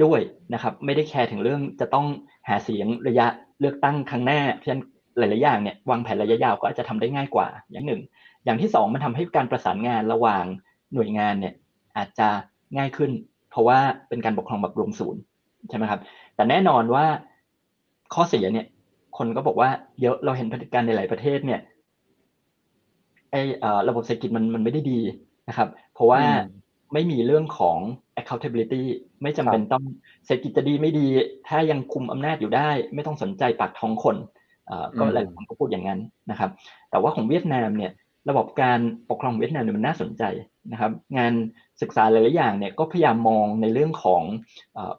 ด้วยนะครับ ไม่ได้แคร์ถึงเรื่องจะต้องหาเสียงระยะเลือกตั้งครั้งหน้าเพราะฉะนั้น หลายๆอย่างเนี่ยวางแผนระยะยาวก็อาจจะทำได้ง่ายกว่า อย่างหนึ่ง อย่างที่สองมันทำให้การประสานงานระหว่างหน่วยงานเนี่ยอาจจะง่ายขึ้น เพราะว่าเป็นการปกครองแบบรวมศูนย์ใช่ไหมครับแต่แน่นอนว่าข้อเสียเนี่ย คนก็บอกว่าเยอะเราเห็นพฤติการในหลายประเทศเนี่ยไอ้ระบบเศรษฐกิจมันมันไม่ได้ดีนะครับ เพราะว่าไม่มีเรื่องของ accountability ไม่จำเป็นต้องเศรษฐกิจจะดีไม่ดี ถ้ายังคุมอำนาจอยู่ได้ ไม่ต้องสนใจปากท้องคน ก็หลายคนก็พูดอย่างนั้นนะครับ แต่ว่าของเวียดนามเนี่ยระบบการปกครองเวียดนามเนี่ยมันน่าสนใจนะครับ งานศึกษาหลายๆอย่างเนี่ยก็พยายามมองในเรื่องของ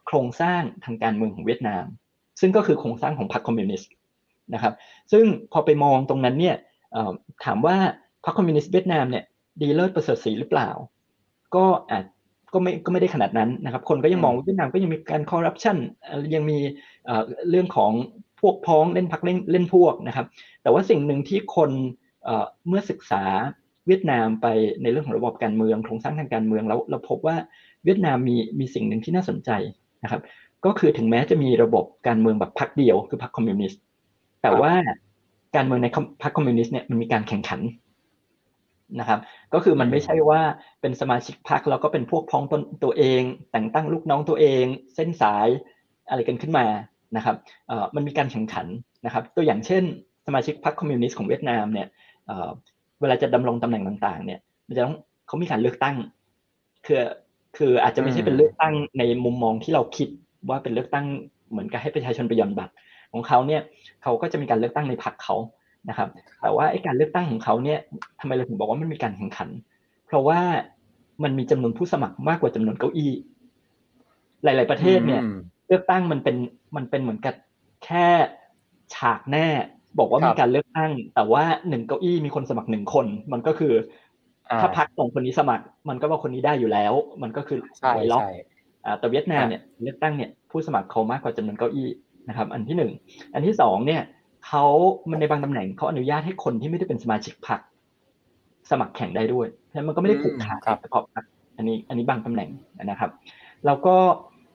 โครงสร้างทางการเมืองของเวียดนาม ซึ่งก็คือโครงสร้างของพรรคคอมมิวนิสต์นะครับ ซึ่งพอไปมองตรงนั้นเนี่ยถามว่าพรรคคอมมิวนิสต์เวียดนามเนี่ยดีเลิศประเสริฐศรีหรือเปล่า ก็อาจก็ไม่ก็ไม่ได้ขนาดนั้นนะครับ คนก็ยังมองว่าเวียดนามก็ยังมีการคอร์รัปชันยังมีเรื่องของ พวกพ้องเล่นพักเล่นเล่นพวกนะครับ แต่ว่าสิ่งหนึ่งที่คนเมื่อศึกษาเวียดนามไปในเรื่องของระบบการเมืองโครงสร้างทางการเมืองแล้วเราพบว่าเวียดนามมีมีสิ่งหนึ่งที่น่าสนใจนะครับ ก็คือถึงแม้จะมีระบบการเมืองแบบพรรคเดียวคือพรรคคอมมิวนิสต์แต่ว่าการเมืองในพรรคคอมมิวนิสต์เนี่ยมันมีการแข่งขันนะครับ ก็คือมันไม่ใช่ว่าเป็นสมาชิกพรรคแล้วก็เป็นพวกพ้องตนตัวเอง แต่งตั้งลูกน้องตัวเอง เส้นสายอะไรกันขึ้นมา นะครับเอ่อมันมีการแข่งขันนะครับ ตัวอย่างเช่น สมาชิกพรรคคอมมิวนิสต์ของเวียดนามเนี่ยเอ่อเวลาจะดำรงตำแหน่งต่างๆ เนี่ยมันจะต้องเขามีการเลือกตั้ง คือคืออาจจะไม่ใช่เป็นเลือกตั้งในมุมมองที่เราคิดว่าเป็นเลือกตั้งเหมือนกับให้ประชาชนไปย่อนบัตรของเขาเนี่ยเขาก็จะมีการเลือกตั้งในพรรคเขานะครับ แต่ว่าไอ้การเลือกตั้งของเขาเนี่ยทำไมเราถึงบอกว่ามันมีการแข่งขัน เพราะว่ามันมีจำนวนผู้สมัครมากกว่าจำนวนเก้าอี้ หลาย ๆ ประเทศเนี่ย เลือกตั้งมันเป็นมันเป็นเหมือนกับแค่ฉากแน่ บอกว่ามีการเลือกตั้ง แต่ว่าหนึ่งเก้าอี้มีคนสมัครหนึ่งคน มันก็คือ ถ้าพักส่งคนนี้สมัคร มันก็ว่าคนนี้ได้อยู่แล้ว มันก็คือไวล็อกแต่เวียดนามเนี่ยเลือกตั้งเนี่ยผู้สมัครเขามากกว่าจำนวนเก้าอี้นะครับ อันที่หนึ่งอันที่สองเนี่ยเขามันในบางตำแหน่งเขาอนุญาตให้คนที่ไม่ได้เป็นสมาชิกพรรคสมัครแข่งได้ด้วยเพราะมันก็ไม่ได้ผูกขาดเฉพาะพรรคอันนี้อันนี้บางตำแหน่งนะครับ แล้วก็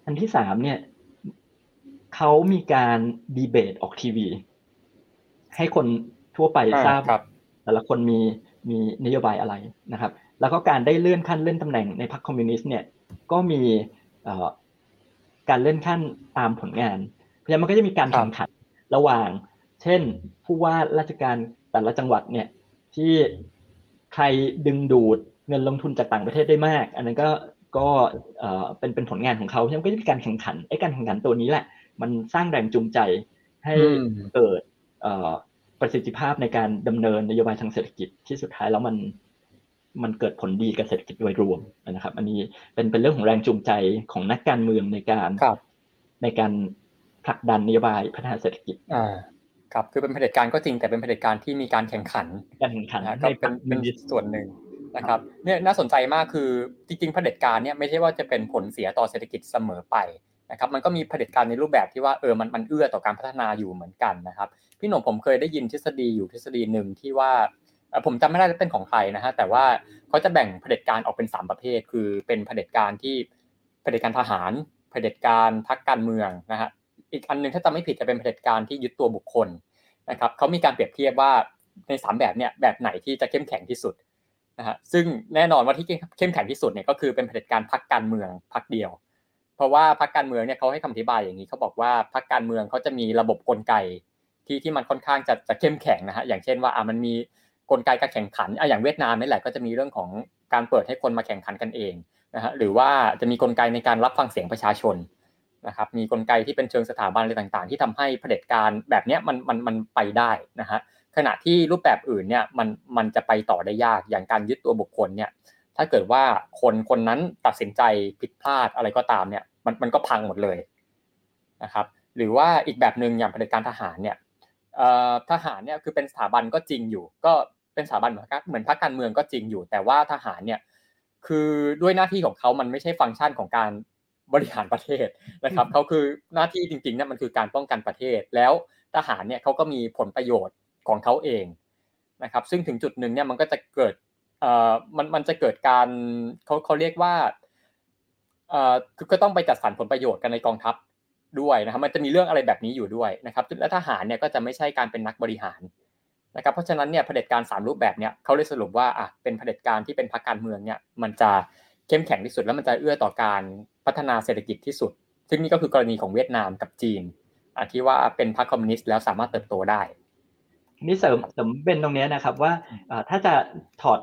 อันที่สามเนี่ย เขามีการดีเบตออกทีวี ให้คนทั่วไปทราบแต่ละคนมีมีนโยบายอะไรนะครับ แล้วก็การได้เลื่อนขั้นเลื่อนตำแหน่งในพรรคคอมมิวนิสต์เนี่ยก็มีการเลื่อนขั้นตามผลงาน เพราะฉะนั้นมันก็จะมีการแข่งขันระหว่าง เช่น ผู้ว่าราชการแต่ละจังหวัดเนี่ยที่ใครดึงดูดเงินลงทุนจากต่างประเทศได้มาก อันนั้นก็ก็เป็นเป็นผลงานของเขาฉะนั้นก็จะมีการแข่งขันไอ้การแข่งขันตัวนี้แหละ มันสร้างแรงจูงใจให้เกิดประสิทธิภาพในการดำเนินนโยบายทางเศรษฐกิจที่สุดท้ายแล้วมันมันเกิดผลดีกับเศรษฐกิจโดยรวมนะครับ อันนี้เป็นเป็นเรื่องของแรงจูงใจของนักการเมืองในการในการผลักดันนโยบายพัฒนาเศรษฐกิจอ่าครับคือเป็นเผด็จการก็จริงแต่เป็นเผด็จการที่มีการแข่งขันการแข่งขันก็เป็นเป็นส่วนหนึ่งนะครับเนี่ยน่าสนใจมากคือจริงๆเผด็จการเนี่ยไม่ใช่ว่าจะเป็นผลเสียต่อเศรษฐกิจเสมอไป นะครับมันก็มีเผด็จการในรูปแบบที่ว่าเออมันมันเอื้อต่อการพัฒนาอยู่เหมือนกันนะครับ พี่หนุ่มผมเคยได้ยินทฤษฎีอยู่ทฤษฎีหนึ่งที่ว่าผมจำไม่ได้เป็นของใครนะฮะแต่ว่าเขาจะแบ่งเผด็จการออกเป็น 3 ประเภท คือเป็นเผด็จการที่เผด็จการทหารเผด็จการพรรคการเมืองนะฮะอีกอันนึงถ้าจำไม่ผิดจะเป็นเผด็จการที่ยึดตัวบุคคลนะครับเขามีการเปรียบเทียบว่าใน 3 แบบเนี่ยแบบไหนที่จะเข้มแข็งที่สุดนะฮะซึ่งแน่นอนว่าที่เข้มแข็งที่สุดเนี่ยก็คือเป็นเผด็จการพรรคการเมืองพรรคเดียว เพราะว่าพรรคการเมืองเนี่ยเขาให้คำอธิบายอย่างนี้เขาบอกว่าพรรคการเมืองเขาจะมีระบบกลไกที่ที่มันค่อนข้างจะจะเข้มแข็งนะฮะอย่างเช่นว่าอ่ามันมีกลไกการแข่งขันอะอย่างเวียดนามนี่แหละก็จะมีเรื่องของการเปิดให้คนมาแข่งขันกันเองนะฮะหรือว่าจะมีกลไกในการรับฟังเสียงประชาชนนะครับมีกลไกที่เป็นเชิงสถาบันอะไรต่างๆ ที่ทำให้เผด็จการแบบเนี้ยมันมันมันไปได้นะฮะขณะที่รูปแบบอื่นเนี่ยมันมันจะไปต่อได้ยากอย่างการยึดตัวบุคคลเนี่ย ถ้าเกิดว่าคนคนนั้นตัดสินใจผิดพลาดอะไรก็ตามเนี่ยมันมันก็พังหมดเลยนะครับหรือว่าอีกแบบหนึ่งอย่างเผด็จการทหารเนี่ยทหารเนี่ยคือเป็นสถาบันก็จริงอยู่ ก็เป็นสถาบันเหมือนเหมือนพรรคการเมืองก็จริงอยู่ แต่ว่าทหารเนี่ยคือด้วยหน้าที่ของเขามันไม่ใช่ฟังก์ชันของการบริหารประเทศนะครับเขาคือหน้าที่จริงๆเนี่ยมันคือการป้องกันประเทศ แล้วทหารเนี่ยเขาก็มีผลประโยชน์ของเขาเองนะครับ ซึ่งถึงจุดหนึ่งเนี่ยมันก็จะเกิด มันมันจะเกิดการเขาเขาเรียกว่าคือก็ต้องไปจัดสรรผลประโยชน์กันในกองทัพด้วยนะครับ มันจะมีเรื่องอะไรแบบนี้อยู่ด้วยนะครับและทหารเนี่ยก็จะไม่ใช่การเป็นนักบริหารนะครับ เพราะฉะนั้นเนี่ยเผด็จการสามรูปแบบเนี่ยเขาเลยสรุปว่าอะเป็นเผด็จการที่เป็นพรรคการเมืองเนี่ยมันจะเข้มแข็งที่สุดแล้วมันจะเอื้อต่อการพัฒนาเศรษฐกิจที่สุด ซึ่งนี่ก็คือกรณีของเวียดนามกับจีนที่ว่าเป็นพรรคคอมมิวนิสต์แล้วสามารถเติบโตได้นี่เสริมเสริมเป็นตรงนี้นะครับว่าถ้าจะถอด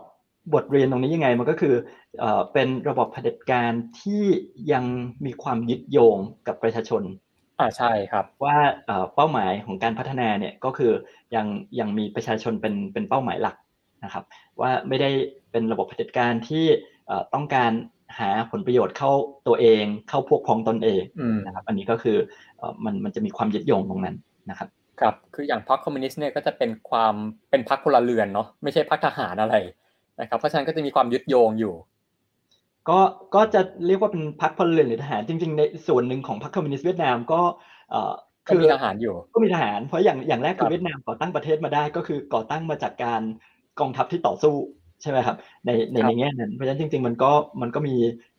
บทเรียนตรงนี้ยังไงมันก็คือเป็นระบบเผด็จการที่ยังมีความยึดโยงกับประชาชนอ่าใช่ครับว่าเป้าหมายของการพัฒนาเนี่ยก็คือยังยังมีประชาชนเป็นเป็นเป้าหมายหลักนะครับ ว่าไม่ได้เป็นระบบเผด็จการที่ต้องการหาผลประโยชน์เข้าตัวเองเข้าพวกพ้องตนเองนะครับ อันนี้ก็คือมันมันจะมีความยึดโยงตรงนั้นนะครับครับคืออย่างพรรคคอมมิวนิสต์เนี่ยก็จะเป็นความเป็นพรรคพลเรือนเนาะไม่ใช่พรรคทหารอะไร นะครับเพราะฉะนั้นก็จะมีความยึดโยงอยู่ ก็ก็จะเรียกว่าเป็นพรรคพลเรือนหรือทหารจริง ๆ ในส่วนหนึ่งของพรรคคอมมิวนิสต์เวียดนามก็เอ่อคือมีทหารอยู่ ก็มีทหาร เพราะอย่างอย่างแรกคือเวียดนามก่อตั้งประเทศมาได้ ก็คือก่อตั้งมาจากการกองทัพที่ต่อสู้ใช่ไหมครับ ในในในแง่นั้นเพราะฉะนั้นจริง ๆ มันก็มันก็มี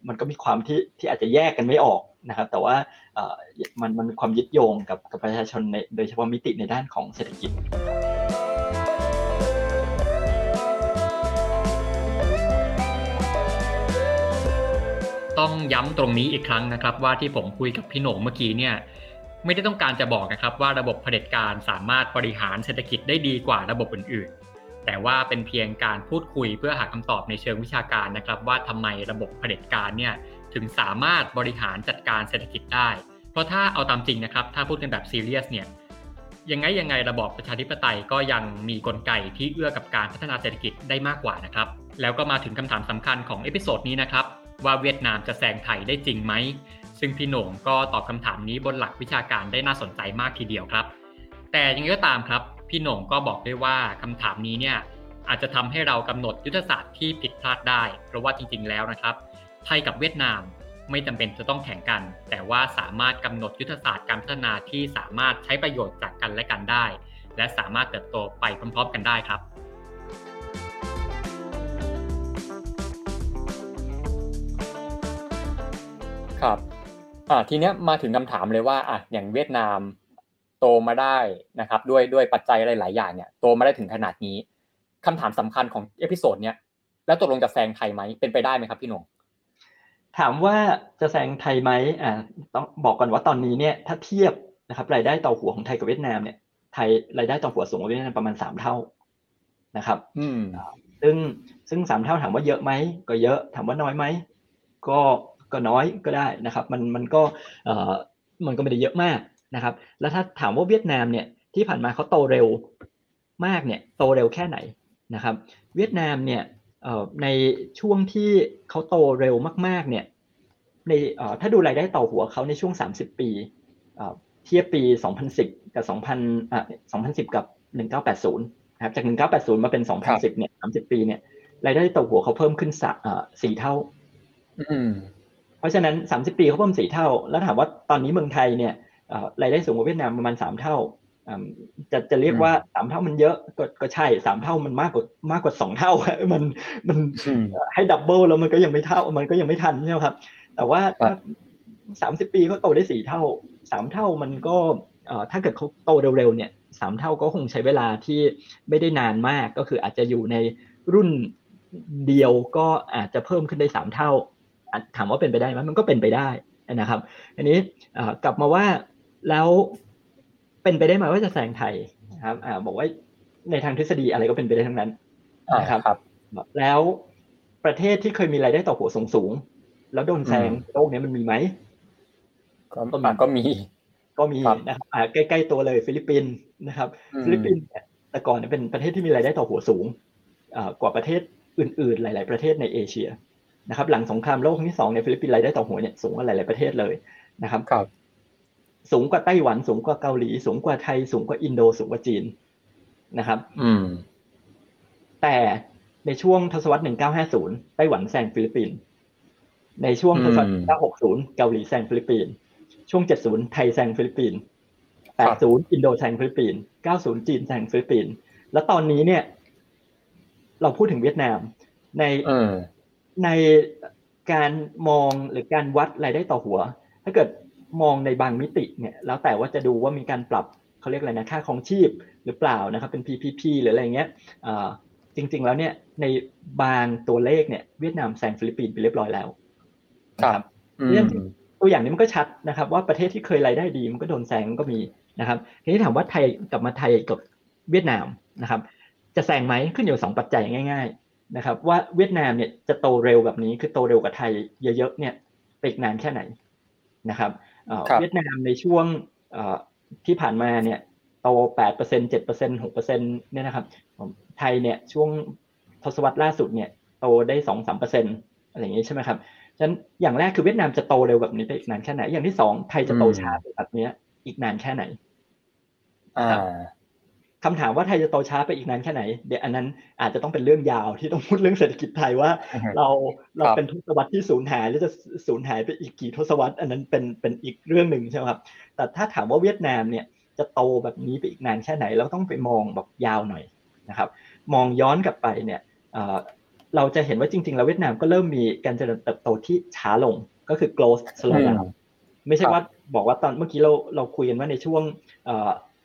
มันก็มีความที่ที่อาจจะแยกกันไม่ออกนะครับ แต่ว่ามันมันมีความยึดโยงกับกับประชาชนในโดยเฉพาะมิติในด้านของเศรษฐกิจ ต้องย้ำตรงนี้อีกครั้งนะครับ ว่าที่ผมคุยกับพี่หนงเมื่อกี้เนี่ยไม่ได้ต้องการจะบอกนะครับว่าระบบเผด็จการสามารถบริหารเศรษฐกิจได้ดีกว่าระบบอื่นๆ แต่ว่าเป็นเพียงการพูดคุยเพื่อหาคำตอบในเชิงวิชาการนะครับ ว่าทำไมระบบเผด็จการเนี่ยถึงสามารถบริหารจัดการเศรษฐกิจได้ เพราะถ้าเอาตามจริงนะครับถ้าพูดกันแบบซีเรียสเนี่ยยังไงยังไงระบอบประชาธิปไตยก็ยังมีกลไกที่เอื้อกับการพัฒนาเศรษฐกิจได้มากกว่านะครับ แล้วก็มาถึงคำถามสำคัญของ episode นี้นะครับ ว่าเวียดนามจะแซงไทยได้จริงไหม ซึ่งพี่โหน่งก็ตอบคำถามนี้บนหลักวิชาการได้น่าสนใจมากทีเดียวครับ แต่ยังไงก็ตามครับ พี่โหน่งก็บอกด้วยว่าคำถามนี้เนี่ยอาจจะทำให้เรากำหนดยุทธศาสตร์ที่ผิดพลาดได้ เพราะว่าจริง ๆ แล้วนะครับ ไทยกับเวียดนามไม่จำเป็นจะต้องแข่งกัน แต่ว่าสามารถกำหนดยุทธศาสตร์การพัฒนาที่สามารถใช้ประโยชน์จากกันและกันได้ และสามารถเติบโตไปพร้อมๆกันได้ครับ ครับอ่าทีเนี้ยมาถึงคำถามเลยว่าอะอย่างเวียดนามโตมาได้นะครับ ด้วยด้วยปัจจัยหลายๆอย่างเนี่ยโตมาได้ถึงขนาดนี้คำถามสำคัญของ episodeเนี้ยแล้วตกลงจะแซงไทยไหมเป็นไปได้ไหมครับพี่หนงถามว่าจะแซงไทยไหมอ่าต้องบอกก่อนว่าตอนนี้เนี่ยถ้าเทียบนะครับรายได้ต่อหัวของไทยกับเวียดนามเนี่ยไทยรายได้ต่อหัวสูงกว่าเวียดนามประมาณสามเท่านะครับ อืมซึ่งซึ่งสามเท่าถามว่าเยอะไหมก็เยอะถามว่าน้อยไหมก็ ก็น้อยก็ได้นะครับมันมันก็มันก็ไม่ได้เยอะมากนะครับ แล้วถ้าถามว่าเวียดนามเนี่ยที่ผ่านมาเขาโตเร็วมากเนี่ยโตเร็วแค่ไหนนะครับ เวียดนามเนี่ยในช่วงที่เขาโตเร็วมากๆเนี่ยในถ้าดูรายได้ต่อหัวเขาในช่วง 30 ปีเอ่อเทียบปี 2010 กับ 2000อะ2010 กับ 1980นะครับจาก 1980 มาเป็น 2010 เนี่ย 30 ปีเนี่ย รายได้ต่อหัวเขาเพิ่มขึ้นสสี่เท่า เพราะฉะนั้น30ปีเขาเพิ่มสี่เท่า แล้วถามว่าตอนนี้เมืองไทยเนี่ยรายได้สูงกว่าเวียดนามประมาณสามเท่าจะจะเรียกว่าสามเท่ามันเยอะก็ก็ใช่สามเท่ามันมากกว่ามากกว่าสองเท่ามันมันให้ดับเบิลแล้วมันก็ยังไม่เท่ามันก็ยังไม่ทันใช่ไหมครับ แต่ว่าสามสิบปีเขาโตได้สี่เท่าสามเท่ามันก็ถ้าเกิดเขาโตเร็วๆเนี่ยสามเท่าก็คงใช้เวลาที่ไม่ได้นานมากก็คืออาจจะอยู่ในรุ่นเดียวก็อาจจะเพิ่มขึ้นได้สามเท่า ถามว่าเป็นไปได้ไหมมันก็เป็นไปได้นะครับ อันนี้กลับมาว่าแล้วเป็นไปได้ไหมว่าจะแซงไทยนะครับอบอกว่าในทางทฤษฎีอะไรก็เป็นไปได้ทั้งนั้นนะครับ แล้วประเทศที่เคยมีรายได้ต่อหัวสูงสูงแล้วโดนแซงโลกนี้มันมีไหมก็มีก็มีก็มีนะครับใกล้ๆตัวเลยฟิลิปปินส์นะครับ ฟิลิปปินส์แต่ก่อนเป็นประเทศที่มีรายได้ต่อหัวสูงกว่าประเทศอื่น ๆ หลาย ๆ ประเทศในเอเชีย นะครับหลังสงครามโลกครั้งที่สองในฟิลิปปินส์รายได้ต่อหัวเนี่ยสูงกว่าหลาย ๆประเทศเลยนะครับครับสูงกว่าไต้หวันสูงกว่าเกาหลี สูงกว่าไทยสูงกว่าอินโดสูงกว่าจีนนะครับ อืม แต่ในช่วงทศวรรษ 1950 ไต้หวันแซงฟิลิปปินส์ในช่วงทศวรรษ 1960 เกาหลีแซงฟิลิปปินส์ช่วง 70 ไทยแซงฟิลิปปินส์80 อินโดแซงฟิลิปปินส์90 จีนแซงฟิลิปปินส์แล้วตอนนี้เนี่ย เราพูดถึงเวียดนาม ใน ในการมองหรือการวัดรายได้ต่อหัว ถ้าเกิดมองในบางมิติเนี่ยแล้วแต่ว่าจะดูว่ามีการปรับเขาเรียกอะไรนะค่าของชีพหรือเปล่านะครับเป็น PPP หรืออะไรเงี้ยจริง ๆ แล้วเนี่ยในบางตัวเลขเนี่ยเวียดนามแซงฟิลิปปินส์ไปเรียบร้อยแล้วครับเรื่องตัวอย่างนี้มันก็ชัดนะครับ ว่าประเทศที่เคยรายได้ดีมันก็โดนแซงก็มีนะครับทีนี้ถามว่าไทยกลับมาไทยกับเวียดนามนะครับ จะแซงไหมขึ้นอยู่สองปัจจัยง่ายๆ นะครับว่าเวียดนามเนี่ยจะโตเร็วแบบนี้คือโตเร็วกว่าไทยเยอะๆเนี่ยไปอีกนานแค่ไหนนะครับเวียดนามในช่วงที่ผ่านมาเนี่ยโตแปดเปอร์เซ็นเจ็ดเปอร์เซ็นหกเปอร์เซ็นเนี่ยนะครับไทยเนี่ยช่วงทศวรรษล่าสุดเนี่ยโตได้สองสามเปอร์เซ็นอะไรอย่างนี้ใช่ไหมครับฉะนั้นอย่างแรกคือเวียดนามจะโตเร็วแบบนี้ไปอีกนานแค่ไหน อย่างที่สองไทยจะโตช้าแบบนี้อีกนานแค่ไหน คำถามว่าไทยจะโตช้าไปอีกนานแค่ไหน เดี๋ยวอันนั้นอาจจะต้องเป็นเรื่องยาวที่ต้องพูดเรื่องเศรษฐกิจไทยว่า เราเราเป็นทศวรรษที่สูญหายหรือจะสูญหายไปอีกกี่ทศวรรษ อันนั้นเป็นเป็นอีกเรื่องหนึ่งใช่ไหมครับ แต่ถ้าถามว่าเวียดนามเนี่ยจะโตแบบนี้ไปอีกนานแค่ไหน เราต้องไปมองแบบยาวหน่อยนะครับ มองย้อนกลับไปเนี่ยเราจะเห็นว่าจริงๆ แล้วเวียดนามก็เริ่มมีการเจริญเติบโตที่ช้าลงก็คือ growth slow down ไม่ใช่ว่าบอกว่าตอนเมื่อกี้เราเราคุยกันว่าในช่วง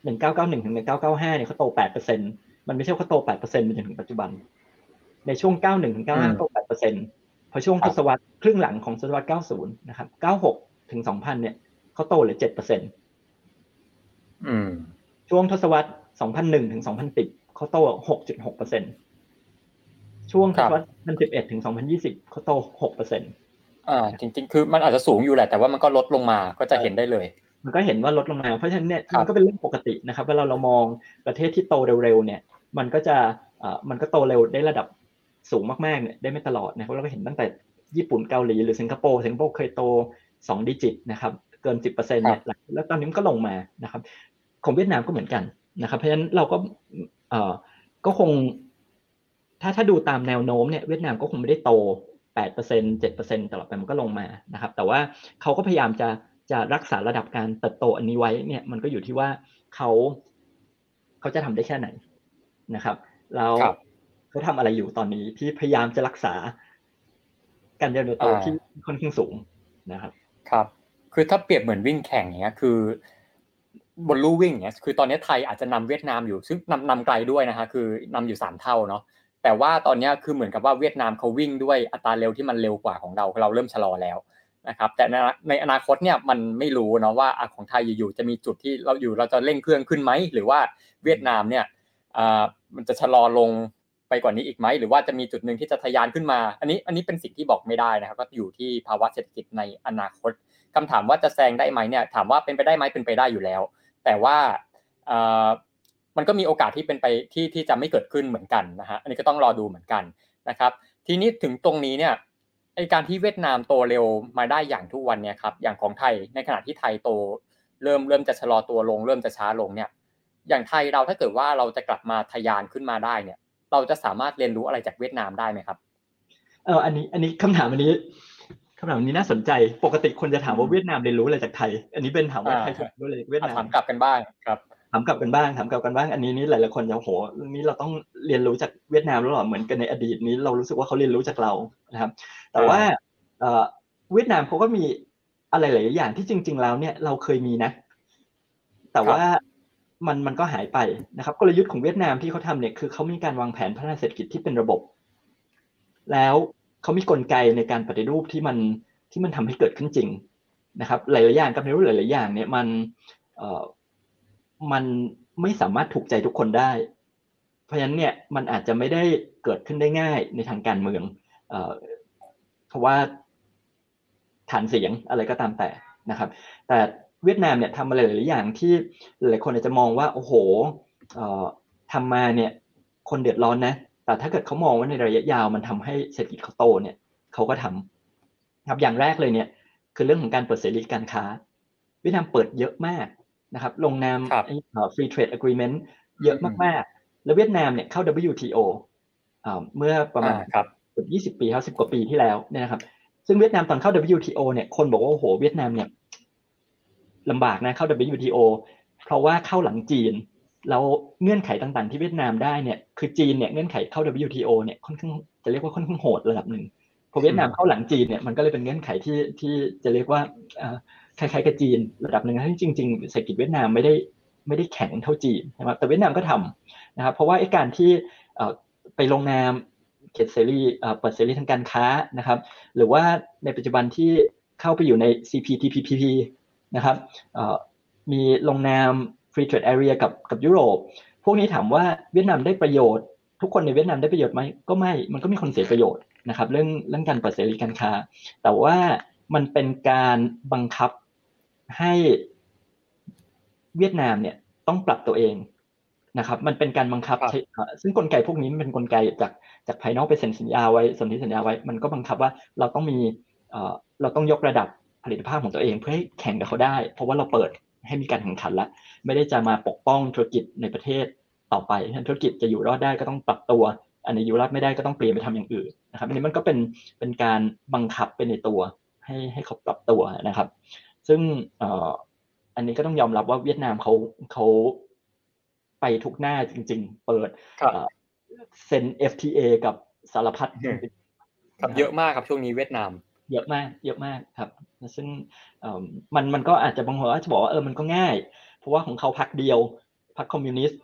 หนึ่งเก้าเก้าหนึ่งถึงหนึ่งเก้าเก้าห้าเนี่ยเขาโตแปดเปอร์เซ็นมันไม่ใช่เขาโตแปดเปอร์เซ็นต์มาจนถึงปัจจุบัน ในช่วงเก้าหนึ่งถึงเก้าห้าโตแปดเปอร์เซ็นพอช่วงทศวรรษครึ่งหลังของศตวรรษ90นะครับ96ถึง2000เนี่ยเขาโตเหลือ7%อืมช่วงทศวรรษ2001ถึง2010เขาโต6.6%ช่วงทศวรรษ2011ถึง2020เขาโต6%อ่าจริง ๆ คือมันอาจจะสูงอยู่แหละแต่ว่ามันก็ลดลงมาก็จะเห็นได้เลย มันก็เห็นว่าลดลงมา เพราะฉะนั้นเนี่ยมันก็เป็นเรื่องปกตินะครับเวลาเรามองประเทศที่โตเร็วๆเนี่ย มันก็จะอ่ามันก็โตเร็วได้ระดับสูงมากๆเนี่ยได้ไม่ตลอดนะครับเราก็เห็นตั้งแต่ญี่ปุ่นเกาหลีหรือสิงคโปร์สิงคโปร์เคยโตสองดิจิตนะครับเกินสิบเปอร์เซ็นต์เนี่ยแล้วตอนนี้มันก็ลงมานะครับของเวียดนามก็เหมือนกันนะครับ เพราะฉะนั้นเราก็เอ่อก็คง ถ้าถ้าดูตามแนวโน้มเนี่ยเวียดนามก็คงไม่ได้โตแปดเปอร์เซ็นเจ็ดเปอร์เซ็นตลอดไปมันก็ลงมานะครับ แต่ว่าเขาก็พยายามจะ จะรักษาระดับการเติบโตอันนี้ไว้เนี่ยมันก็อยู่ที่ว่าเขาเขาจะทำได้แค่ไหนนะครับแล้วเขาทำอะไรอยู่ตอนนี้ที่พยายามจะรักษา การเจริญเติบโตที่ค่อนข้างสูงนะครับ ครับ คือถ้าเปรียบเหมือนวิ่งแข่งเนี้ยคือบนลู่วิ่งเนี้ยคือตอนนี้ไทยอาจจะนำเวียดนามอยู่ ซึ่งนำนำไกลด้วยนะคะคือนำอยู่สามเท่าเนาะแต่ว่าตอนนี้คือเหมือนกับว่าเวียดนามเขาวิ่งด้วยอัตราเร็วที่มันเร็วกว่าของเราเราเริ่มชะลอแล้ว นะครับแต่ในอนาคตเนี่ยมันไม่รู้เนาะว่าของไทยอยู่ๆจะมีจุดที่เราอยู่เราจะเร่งเครื่องขึ้นไหมหรือว่าเวียดนามเนี่ยมันจะชะลอลงไปกว่านี้อีกไหมหรือว่าจะมีจุดหนึ่งที่จะทะยานขึ้นมา อันนี้อันนี้เป็นสิ่งที่บอกไม่ได้นะครับ ก็อยู่ที่ภาวะเศรษฐกิจในอนาคตคำถามว่าจะแซงได้ไหมเนี่ยถามว่าเป็นไปได้ไหมเป็นไปได้อยู่แล้ว แต่ว่ามันก็มีโอกาสที่เป็นไปที่ที่จะไม่เกิดขึ้นเหมือนกันนะฮะอันนี้ก็ต้องรอดูเหมือนกันนะครับ ทีนี้ถึงตรงนี้เนี่ย ไอการที่เวียดนามโตเร็วมาได้อย่างทุกวันเนี่ยครับอย่างของไทยในขณะที่ไทยโต เริ่มเริ่มจะชะลอตัวลง เริ่มจะช้าลงเนี่ยอย่างไทยเราถ้าเกิดว่าเราจะกลับมาทะยานขึ้นมาได้เนี่ย เราจะสามารถเรียนรู้อะไรจากเวียดนามได้ไหมครับเอออันนี้อันนี้คำถามอันนี้คำถามนี้น่าสนใจ ปกติคนจะถามว่าเวียดนามเรียนรู้อะไรจากไทย อันนี้เป็นถามว่าไทยรู้อะไรเวียดนามถามกลับกันบ้างครับ ถามกลับกันบ้างถามกลับกันบ้าง อันนี้นี่หลายๆคนจะโหนี้เราต้องเรียนรู้จากเวียดนามแล้วหรอเหมือนกันในอดีตนี้เรารู้สึกว่าเขาเรียนรู้จากเรานะครับ แต่ว่าเเวียดนามเขาก็มีอะไรหลายอย่างที่จริง ๆ แล้วเนี่ยเราเคยมีนะ แต่ว่ามันมันก็หายไปนะครับ กลยุทธ์ของเวียดนามที่เขาทำเนี่ยคือเขามีการวางแผนพัฒนาเศรษฐกิจที่เป็นระบบ แล้วเขามีกลไกในการปฏิรูปที่มันที่มันทำให้เกิดขึ้นจริงนะครับ หลาย ๆ อย่างกับในรูปหลาย ๆ อย่างเนี่ยมันเอ่อ มันไม่สามารถถูกใจทุกคนได้ เพราะฉะนั้นเนี่ยมันอาจจะไม่ได้เกิดขึ้นได้ง่ายในทางการเมืองเพราะว่าฐานเสียงอะไรก็ตามแต่นะครับ แต่เวียดนามเนี่ยทำอะไรหลายอย่างที่หลายคนอาจจะมองว่าโอ้โหทำมาเนี่ยคนเดือดร้อนนะ แต่ถ้าเกิดเขามองว่าในระยะยาวมันทำให้เศรษฐกิจเขาโตเนี่ยเขาก็ทำครับอย่างแรกเลยเนี่ยคือเรื่องของการเปิดเสรีการค้า เวียดนามเปิดเยอะมาก นะครับลงนาม free trade agreement เยอะมากๆ แล้วเวียดนามเนี่ยเข้า WTO เมื่อประมาณเกือบ20 ปีครับ10 กว่าปีที่แล้วเนี่ยนะครับ ซึ่งเวียดนามตอนเข้า WTO เนี่ยคนบอกว่าโอ้โหเวียดนามเนี่ยลำบากนะเข้า WTO เพราะว่าเข้าหลังจีนแล้วเงื่อนไขต่างๆ ที่เวียดนามได้เนี่ยคือจีนเนี่ยเงื่อนไขเข้า WTO เนี่ยค่อนข้างจะเรียกว่าค่อนข้างโหดระดับหนึ่งพอเวียดนามเข้าหลังจีนเนี่ยมันก็เลยเป็นเงื่อนไขที่ที่จะเรียกว่า คล้ายๆกับจีนระดับหนึ่งทั้งจริงๆเศรษฐกิจเวียดนามไม่ได้ไม่ได้แข็งเท่าจีนนะครับแต่เวียดนามก็ทำนะครับเพราะว่าไอ้การที่ไปลงนามเขตเสรีเปิดเสรีทางการค้านะครับ หรือว่าในปัจจุบันที่เข้าไปอยู่ใน CPTPP นะครับมีลงนาม Free Trade Area กับกับยุโรป พวกนี้ถามว่าเวียดนามได้ประโยชน์ ทุกคนในเวียดนามได้ประโยชน์ไหมก็ไม่ มันก็มีคนเสียประโยชน์นะครับ เรื่องเรื่องการเปิดเสรีการค้า แต่ว่ามันเป็นการบังคับ ให้เวียดนามเนี่ยต้องปรับตัวเองนะครับ มันเป็นการบังคับใช้ซึ่งกลไกพวกนี้มันเป็นกลไกจากจากภายนอกไปเซ็นสัญญาไว้สนธิสัญญาไว้ มันก็บังคับว่าเราต้องมีเราต้องยกระดับผลิตภาพของตัวเองเพื่อให้แข่งกับเขาได้ เพราะว่าเราเปิดให้มีการแข่งขันแล้ว ไม่ได้จะมาปกป้องธุรกิจในประเทศต่อไปธุรกิจจะอยู่รอดได้ก็ต้องปรับตัว อันนี้อยู่รอดไม่ได้ก็ต้องเปลี่ยนไปทำอย่างอื่นนะครับอันนี้มันก็เป็นเป็นการบังคับไปในตัวให้ให้เขาปรับตัวนะครับ ซึ่งอันนี้ก็ต้องยอมรับว่าเวียดนามเขาเขาไปทุกหน้าจริง ๆ เปิดเซ็น FTA กับสารพัดครับเยอะมากครับช่วงนี้เวียดนาม เยอะมาก เยอะมากครับ ซึ่งมันมันก็อาจจะบางคนอาจจะบอกว่าเออมันก็ง่าย เพราะว่าของเขาพักเดียวพักคอมมิวนิสต์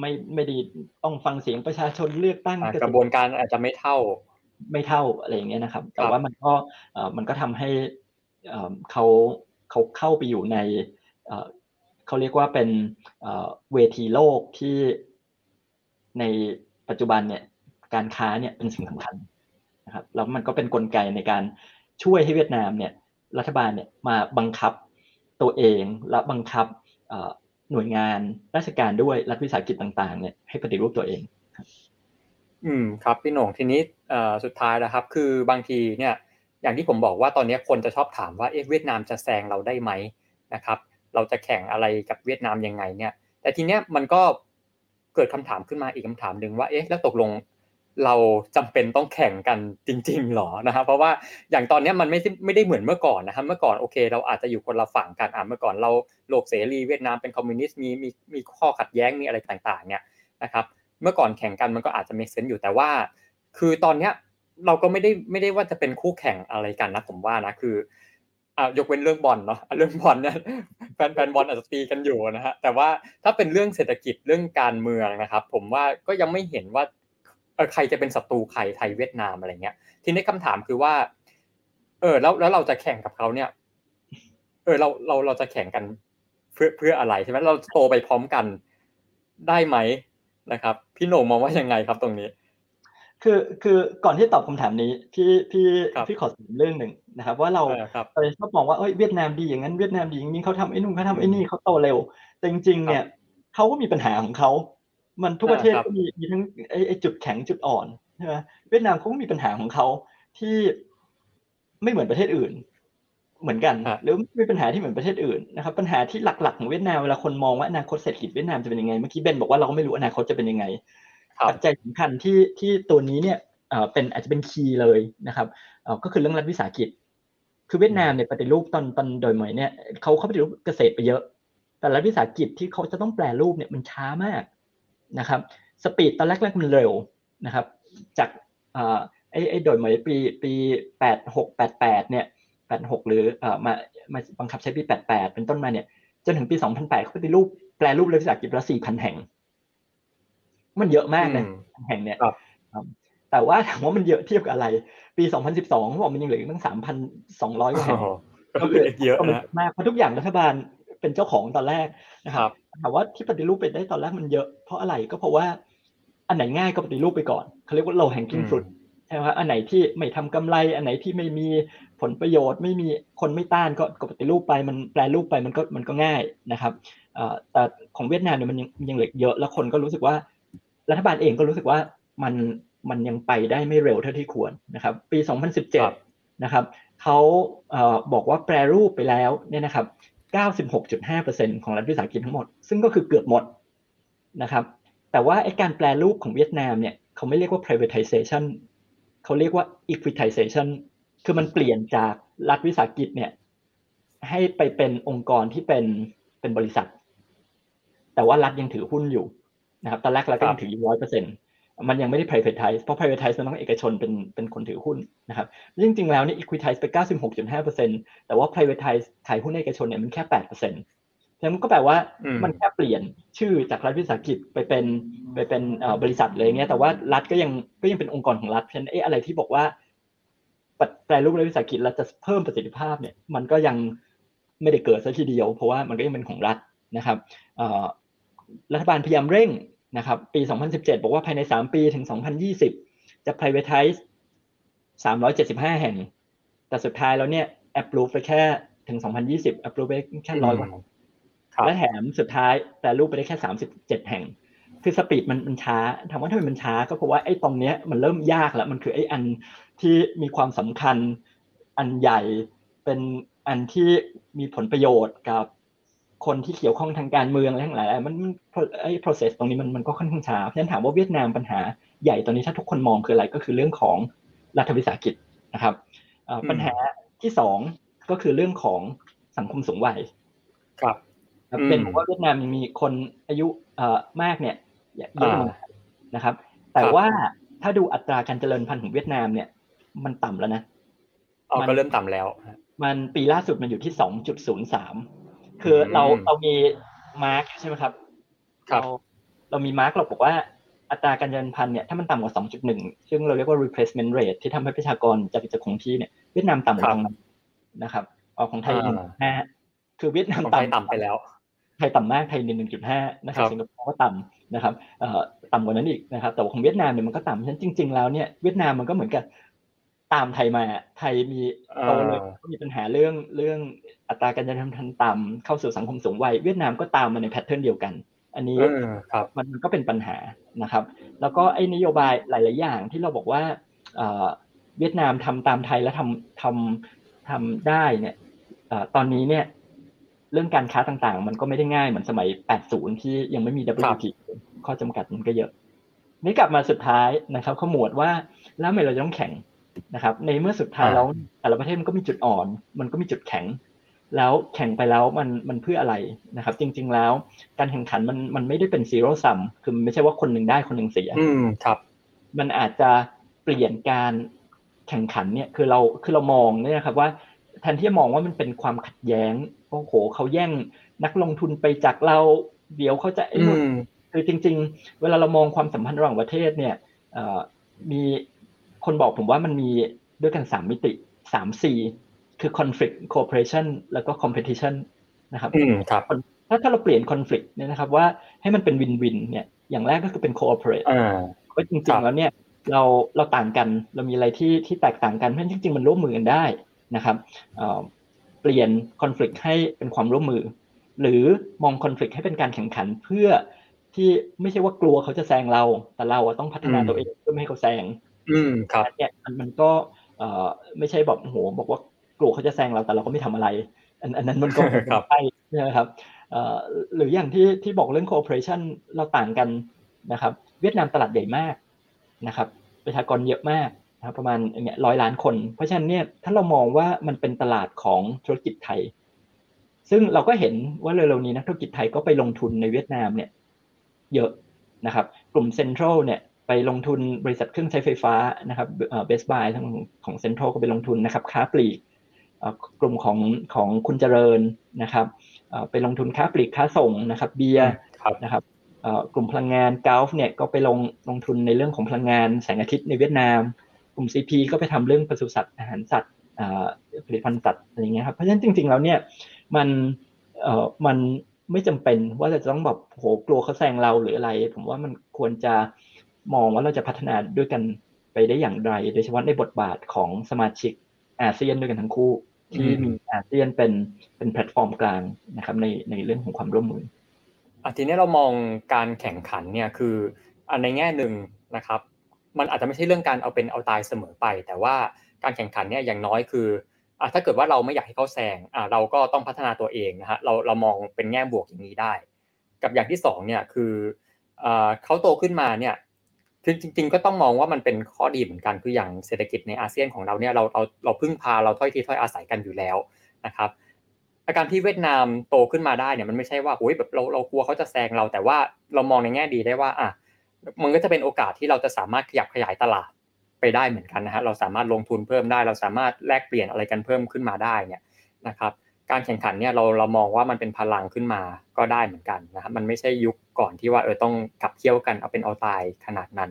ไม่ไม่ดีต้องฟังเสียงประชาชนเลือกตั้งกระบวนการอาจจะไม่เท่า ไม่เท่าอะไรอย่างเงี้ยนะครับ แต่ว่ามันก็มันก็ทำให้ เขาเขาเข้าไปอยู่ในเขาเรียกว่าเป็นเวทีโลกที่ในปัจจุบันเนี่ยการค้าเนี่ยเป็นสิ่งสำคัญนะครับแล้วมันก็เป็นนกลไกในการช่วยให้เวียดนามเนี่ยรัฐบาลเนี่ยมาบังคับตัวเองและบังคับหน่วยงานราชการด้วยรัฐวิสาหกิจต่างๆเนี่ยให้ปฏิรูปตัวเองอืมครับพี่หน่งทีนี้สุดท้ายนะครับ คือบางทีเนี่ย อย่างที่ผมบอกว่าตอนนี้คนจะชอบถามว่าเอ๊ะเวียดนามจะแซงเราได้ไหมนะครับ เราจะแข่งอะไรกับเวียดนามยังไงเนี่ย แต่ทีเนี้ยมันก็เกิดคำถามขึ้นมาอีกคำถามหนึ่งว่าเอ๊ะแล้วตกลงเราจำเป็นต้องแข่งกันจริงๆหรอนะครับเพราะว่าอย่างตอนนี้มันไม่ไม่ได้เหมือนเมื่อก่อนนะครับเมื่อก่อนโอเค เราอาจจะอยู่คนละฝั่งกันอ่าเมื่อก่อนเราโลกเสรีเวียดนามเป็นคอมมิวนิสต์มีมีมีข้อขัดแย้งมีอะไรต่างๆเนี่ยนะครับเมื่อก่อนแข่งกันมันก็อาจจะมีเซนต์อยู่แต่ว่า คือตอนเนี้ย เราก็ไม่ได้ไม่ได้ว่าจะเป็นคู่แข่งอะไรกันนะผมว่านะคืออ่ายกเว้นเรื่องบอลเนาะเรื่องบอลเนี่ยแฟนแฟนบอลอาจจะตีกันอยู่นะฮะแต่ว่าถ้าเป็นเรื่องเศรษฐกิจเรื่องการเมืองนะครับ ผมว่าก็ยังไม่เห็นว่าใครจะเป็นศัตรูใครไทยเวียดนามอะไรเงี้ย ทีนี้คำถามคือว่า เออ แล้วแล้วเราจะแข่งกับเขาเนี่ย เออเราเราเราจะแข่งกันเพื่อเพื่ออะไรใช่ไหมเราโตไปพร้อมกันได้ไหมนะครับ พี่โหน่งมองว่ายังไงครับตรงนี้ คือคือก่อนที่ตอบคำถามนี้พี่พี่พี่ขอเรื่องหนึ่งนะครับ ว่าเราเราชอบมองว่าเอ้ยเวียดนามดีอย่างนั้นเวียดนามดีอย่างนี้เขาทำไอ้นู่นเขาทำไอ้นี่เขาโตเร็ว แต่จริงๆเนี่ยเขาก็มีปัญหาของเขา มันทุกประเทศก็มีมีทั้งไอ้จุดแข็งจุดอ่อนใช่ไหมเวียดนามเขาก็มีปัญหาของเขาที่ไม่เหมือนประเทศอื่น เหมือนกันหรือมีปัญหาที่เหมือนประเทศอื่นนะครับปัญหาที่หลักๆของเวียดนามเวลาคนมองว่าอนาคตเศรษฐกิจเวียดนามจะเป็นยังไงเมื่อกี้เบนบอกว่าเราก็ไม่รู้อนาคตจะเป็นยังไง ปัจจัยสำคัญที่ที่ตัวนี้เนี่ยเป็นอาจจะเป็น key เลยนะครับก็คือเรื่องรัฐวิสาหกิจ คือเวียดนามเนี่ยปฏิรูปตอนตอนโด่ยเหม่ยเนี่ยเขาเขาปฏิรูปเกษตรไปเยอะ แต่รัฐวิสาหกิจที่เขาจะต้องแปรรูปเนี่ยมันช้ามากนะครับ speed ตอนแรกๆมันเร็วนะครับ จากไอ้ไอ้โดยหมายปีปีแปดหกแปดแปดเนี่ยแปดหกหรือเอ่อมามาบังคับใช้ปีแปดแปดเป็นต้นมาเนี่ยจนถึงปีสองพันแปดเขาปฏิรูปแปลรูปเลยวิสาหกิจละสี่พันแห่ง มันเยอะมากเลยแห่งเนี่ยแต่ว่าถามว่ามันเยอะเทียบกับอะไร ปีสองพันสิบสองเขาบอกมันยังเหลือตั้งสามพันสองร้อยกว่าแห่งก็คือเยอะนะมากเพราะทุกอย่างรัฐบาลเป็นเจ้าของตอนแรกนะครับถามว่าที่ปฏิรูปไปได้ตอนแรกมันเยอะเพราะอะไรก็เพราะว่าอันไหนง่ายก็ปฏิรูปไปก่อนเขาเรียกว่า low hanging fruit ใช่ไหมครับอันไหนที่ไม่ทำกำไร อันไหนที่ไม่มีผลประโยชน์ ไม่มีคนไม่ต้านก็ก็ปฏิรูปไปมันแปลรูปไปมันก็มันก็ง่ายนะครับแต่ของเวียดนามเนี่ยมันยังยังเหลือเยอะแล้วคนก็รู้สึกว่า รัฐบาลเองก็รู้สึกว่ามันมันยังไปได้ไม่เร็วเท่าที่ควรนะครับ ปี 2017 นะครับเขาบอกว่าแปรรูปไปแล้วเนี่ยนะครับ 96.5%ของรัฐวิสาหกิจทั้งหมด ซึ่งก็คือเกือบหมดนะครับ แต่ว่าไอ้การแปลรูปของเวียดนามเนี่ยเขาไม่เรียกว่า privatization เขาเรียกว่า equitization คือมันเปลี่ยนจากรัฐวิสาหกิจเนี่ยให้ไปเป็นองค์กรที่เป็นเป็นบริษัท แต่ว่ารัฐยังถือหุ้นอยู่ นะครับตอนแรกรัฐก็ยังถืออยู่ร้อยเปอร์เซ็นต์มันยังไม่ได้ privatize เพราะ privatize มันต้องเอกชนเป็นเป็นคนถือหุ้นนะครับจริงๆแล้วเนี่ย equitize ไป 96.5%แต่ว่า privatize ขายหุ้นเอกชนเนี่ยมันแค่8%นั้นก็แปลว่ามันแค่เปลี่ยนชื่อจากรัฐวิสาหกิจไปเป็นไปเป็นบริษัทเลยเงี้ยแต่ว่ารัฐก็ยังก็ยังเป็นองค์กรของรัฐเพราะฉะนั้นเออะไรที่บอกว่าแปลรูปรัฐวิสาหกิจแล้วจะเพิ่มประสิทธิภาพเนี่ยมันก็ยังไม่ได้เกิดซะทีเดียว เพราะว่ามันก็ยังเป็นของรัฐนะครับรัฐบาลพยายามเร่ง นะครับปี 2017 บอกว่าภายใน 3 ปีถึง 2020 จะ privatize 375 แห่ง แต่สุดท้ายแล้วเนี่ย approve ไปแค่ถึง 2020 approve ไปแค่ร้อยกว่าแห่งและแถมสุดท้ายแต่รูปไปได้แค่สามสิบเจ็ดแห่ง คือสปีดมันมันช้าถามว่าทำไมมันช้าก็เพราะว่าไอ้ตรงเนี้ยมันเริ่มยากแล้ว มันคือไอ้อันที่มีความสำคัญอันใหญ่เป็นอันที่มีผลประโยชน์กับ คนที่เกี่ยวข้องทางการเมืองอะไรทั้งหลายมันไอ้ process ตรงนี้มันมันก็ค่อนข้างช้าเพราะฉะนั้นถามว่าเวียดนามปัญหาใหญ่ตอนนี้ถ้าทุกคนมองคืออะไรก็คือเรื่องของรัฐวิสาหกิจนะครับปัญหาที่สองก็คือเรื่องของสังคมสูงวัยครับเป็นผมว่าเวียดนามมีคนอายุเอ่อมากเนี่ยเยอะนะครับ แต่ว่าถ้าดูอัตราการเจริญพันธุ์ของเวียดนามเนี่ย มันต่ำแล้วนะมันก็เริ่มต่ำแล้ว มันปีล่าสุดมันอยู่ที่สองจุดศูนย์สาม คือเราเรามี mark ใช่ไหมครับเราเรามี mark เราบอกว่าอัตราการเจริญพันธุ์เนี่ยถ้ามันต่ำกว่า 2.1 ซึ่งเราเรียกว่า replacement rate ที่ทำให้ประชากรจะกิจคงที่เนี่ยเวียดนามต่ำกว่าตรงนั้นนะครับออกของไทยหนึ่งห้าคือเวียดนามต่ำต่ำไปแล้วไทยต่ำมากไทยหนึ่งจุดห้านะครับสิงคโปร์ก็ต่ำนะครับเอ่อต่ำกว่านั้นอีกนะครับแต่ของเวียดนามเนี่ยมันก็ต่ำฉะนั้นจริง ๆ แล้วเนี่ยเวียดนามมันก็เหมือนกับ ตามไทยมา ไทยมีโตเลยก็มีปัญหาเรื่องเรื่องอัตราการเจริญพันธุ์ต่ำเข้าสู่สังคมสูงวัยเวียดนามก็ตามมาในแพทเทิร์นเดียวกัน อันนี้มันก็เป็นปัญหานะครับ แล้วก็ไอ้นโยบายหลาย ๆ อย่างที่เราบอกว่าเวียดนามทำตามไทยแล้วทำทำทำได้เนี่ยตอนนี้เนี่ยเรื่องการค้าต่างๆ มันก็ไม่ได้ง่ายเหมือนสมัย 80 ที่ยังไม่มี WTO ข้อจำกัดมันก็เยอะ นี่กลับมาสุดท้ายนะครับขมวดว่าแล้วทำไมเราต้องแข่ง นะครับ ในเมื่อสุดท้ายแล้วแต่ละประเทศมันก็มีจุดอ่อน มันก็มีจุดแข็ง แล้วแข่งไปแล้วมันมันเพื่ออะไรนะครับ จริง ๆแล้ว การแข่งขันมันมันไม่ได้เป็นซีโร่ซัมคือไม่ใช่ว่าคนหนึ่งได้คนหนึ่งเสียอืมครับ มันอาจจะเปลี่ยนการแข่งขันเนี่ยคือเราคือเรามองเนี่ยครับว่าแทนที่จะมองว่ามันเป็นความขัดแย้งโอ้โหเขาแย่งนักลงทุนไปจากเราเดี๋ยวเขาจะไอ้นู่นคือจริง ๆ เวลาเรามองความสัมพันธ์ระหว่างประเทศเนี่ยมี คนบอกผมว่ามันมีด้วยกันสามมิติสามสี่คือ conflict cooperation แล้วก็ competition นะครับอืมครับถ้าถ้าเราเปลี่ยน conflict เนี่ยนะครับว่าให้มันเป็น win win เนี่ยอย่างแรกก็คือเป็น cooperate เพราะจริงๆแล้วเนี่ยเราเราต่างกันเรามีอะไรที่ที่แตกต่างกันเพราะจริง ๆ มันร่วมมือกันได้นะครับเปลี่ยน conflict ให้เป็นความร่วมมือ หรือมอง conflict ให้เป็นการแข่งขันเพื่อที่ไม่ใช่ว่ากลัวเขาจะแซงเรา แต่เราต้องพัฒนาตัวเองเพื่อไม่ให้เขาแซง อืมครับเนี่ยมันก็เอ่อไม่ใช่แบบโหบอกว่ากลัวเขาจะแซงเราแต่เราก็ไม่ทำอะไร อันอันนั้นมันก็ไม่ใช่นะครับเอ่อหรืออย่างที่ที่บอกเรื่อง cooperation เราต่างกันนะครับ เวียดนามตลาดใหญ่มากนะครับ ประชากรเยอะมากนะประมาณเนี่ยร้อยล้านคน เพราะฉะนั้นเนี่ยถ้าเรามองว่ามันเป็นตลาดของธุรกิจไทย ซึ่งเราก็เห็นว่าเร็วๆนี้นักธุรกิจไทยก็ไปลงทุนในเวียดนามเนี่ย เยอะนะครับ กลุ่มเซ็นทรัลเนี่ย ไปลงทุนบริษัทเครื่องใช้ไฟฟ้านะครับเบสบายทั้งของเซ็นทรัลก็ไปลงทุนนะครับค้าปลีกกลุ่มของของคุณเจริญนะครับไปลงทุนค้าปลีกค้าส่งนะครับเบียร์นะครับกลุ่มพลังงานกาฟเนี่ยก็ไปลงลงทุนในเรื่องของพลังงานแสงอาทิตย์ในเวียดนาม กลุ่ม CP ก็ไปทำเรื่องปศุสัตว์อาหารสัตว์ผลิตภัณฑ์สัตว์อะไรเงี้ยครับเพราะฉะนั้นจริง ๆ แล้วเนี่ยมันมันไม่จำเป็นว่าจะต้องแบบโหกลัวเขาแซงเราหรืออะไร ผมว่ามันควรจะ มองว่าเราจะพัฒนาด้วยกันไปได้อย่างไร โดยเฉพาะในบทบาทของสมาชิกอาเซียนด้วยกันทั้งคู่ ที่มีอาเซียนเป็นเป็นแพลตฟอร์มกลางนะครับในในเรื่องของความร่วมมืออทีนี้เรามองการแข่งขันเนี่ยคืออันในแง่หนึ่งนะครับ มันอาจจะไม่ใช่เรื่องการเอาเป็นเอาตายเสมอไป แต่ว่าการแข่งขันเนี่ยอย่างน้อยคืออะถ้าเกิดว่าเราไม่อยากให้เขาแซงอะเราก็ต้องพัฒนาตัวเองนะฮะเราเรามองเป็นแง่บวกอย่างนี้ได้ กับอย่างที่สองเนี่ยคืออ่าเขาโตขึ้นมาเนี่ย คือจริง ๆ ก็ต้องมองว่ามันเป็นข้อดีเหมือนกันคืออย่างเศรษฐกิจในอาเซียนของเราเนี่ยเราเราเราพึ่งพาเราถ้อยทีถ้อยอาศัยกันอยู่แล้วนะครับอาการที่เวียดนามโตขึ้นมาได้เนี่ยมันไม่ใช่ว่าโอ้ยแบบเราเรากลัวเขาจะแซงเรา แต่ว่าเรามองในแง่ดีได้ว่าอะมันก็จะเป็นโอกาสที่เราจะสามารถขยับขยายตลาดไปได้เหมือนกันนะฮะเราสามารถลงทุนเพิ่มได้ เราสามารถแลกเปลี่ยนอะไรกันเพิ่มขึ้นมาได้เนี่ยนะครับ การแข่งขันเนี่ยเราเรามองว่ามันเป็นพลังขึ้นมาก็ได้เหมือนกันนะครับมันไม่ใช่ยุคก่อนที่ว่าเออต้องขับเคี่ยวกันเอาเป็นเอาตายขนาดนั้น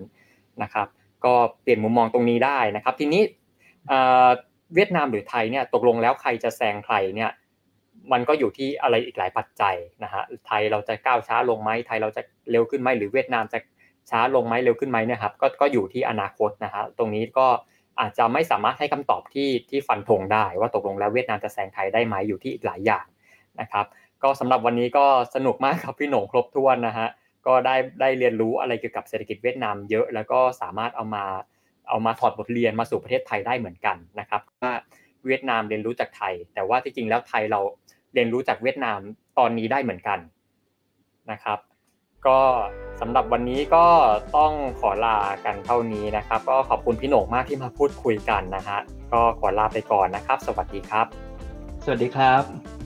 นะครับ ก็เปลี่ยนมุมมองตรงนี้ได้นะครับ ทีนี้เวียดนามหรือไทยเนี่ยตกลงแล้วใครจะแซงใครเนี่ยมันก็อยู่ที่อะไรอีกหลายปัจจัยนะฮะไทยเราจะก้าวช้าลงไหมไทยเราจะเร็วขึ้นไหมหรือเวียดนามจะช้าลงไหมเร็วขึ้นไหมนี่ยครับก็ก็อยู่ที่อนาคตนะฮะตรงนี้ก็ อาจจะไม่สามารถให้คำตอบที่ที่ฟันธงได้ ว่าตกลงแล้วเวียดนามจะแซงไทยได้ไหมอยู่ที่อีกหลายอย่างนะครับก็สำหรับวันนี้ก็สนุกมากครับพี่หนงครบถ้วนนะฮะก็ได้ได้เรียนรู้อะไรเกี่ยวกับเศรษฐกิจเวียดนามเยอะ แล้วก็สามารถเอามาเอามาถอดบทเรียนมาสู่ประเทศไทยได้เหมือนกันนะครับว่าเวียดนามเรียนรู้จากไทย แต่ว่าที่จริงแล้วไทยเราเรียนรู้จากเวียดนามตอนนี้ได้เหมือนกันนะครับ ก็สำหรับวันนี้ก็ต้องขอลากันเท่านี้นะครับ ก็ขอบคุณพี่โหน่งมากที่มาพูดคุยกันนะฮะก็ขอลาไปก่อนนะครับ สวัสดีครับ สวัสดีครับ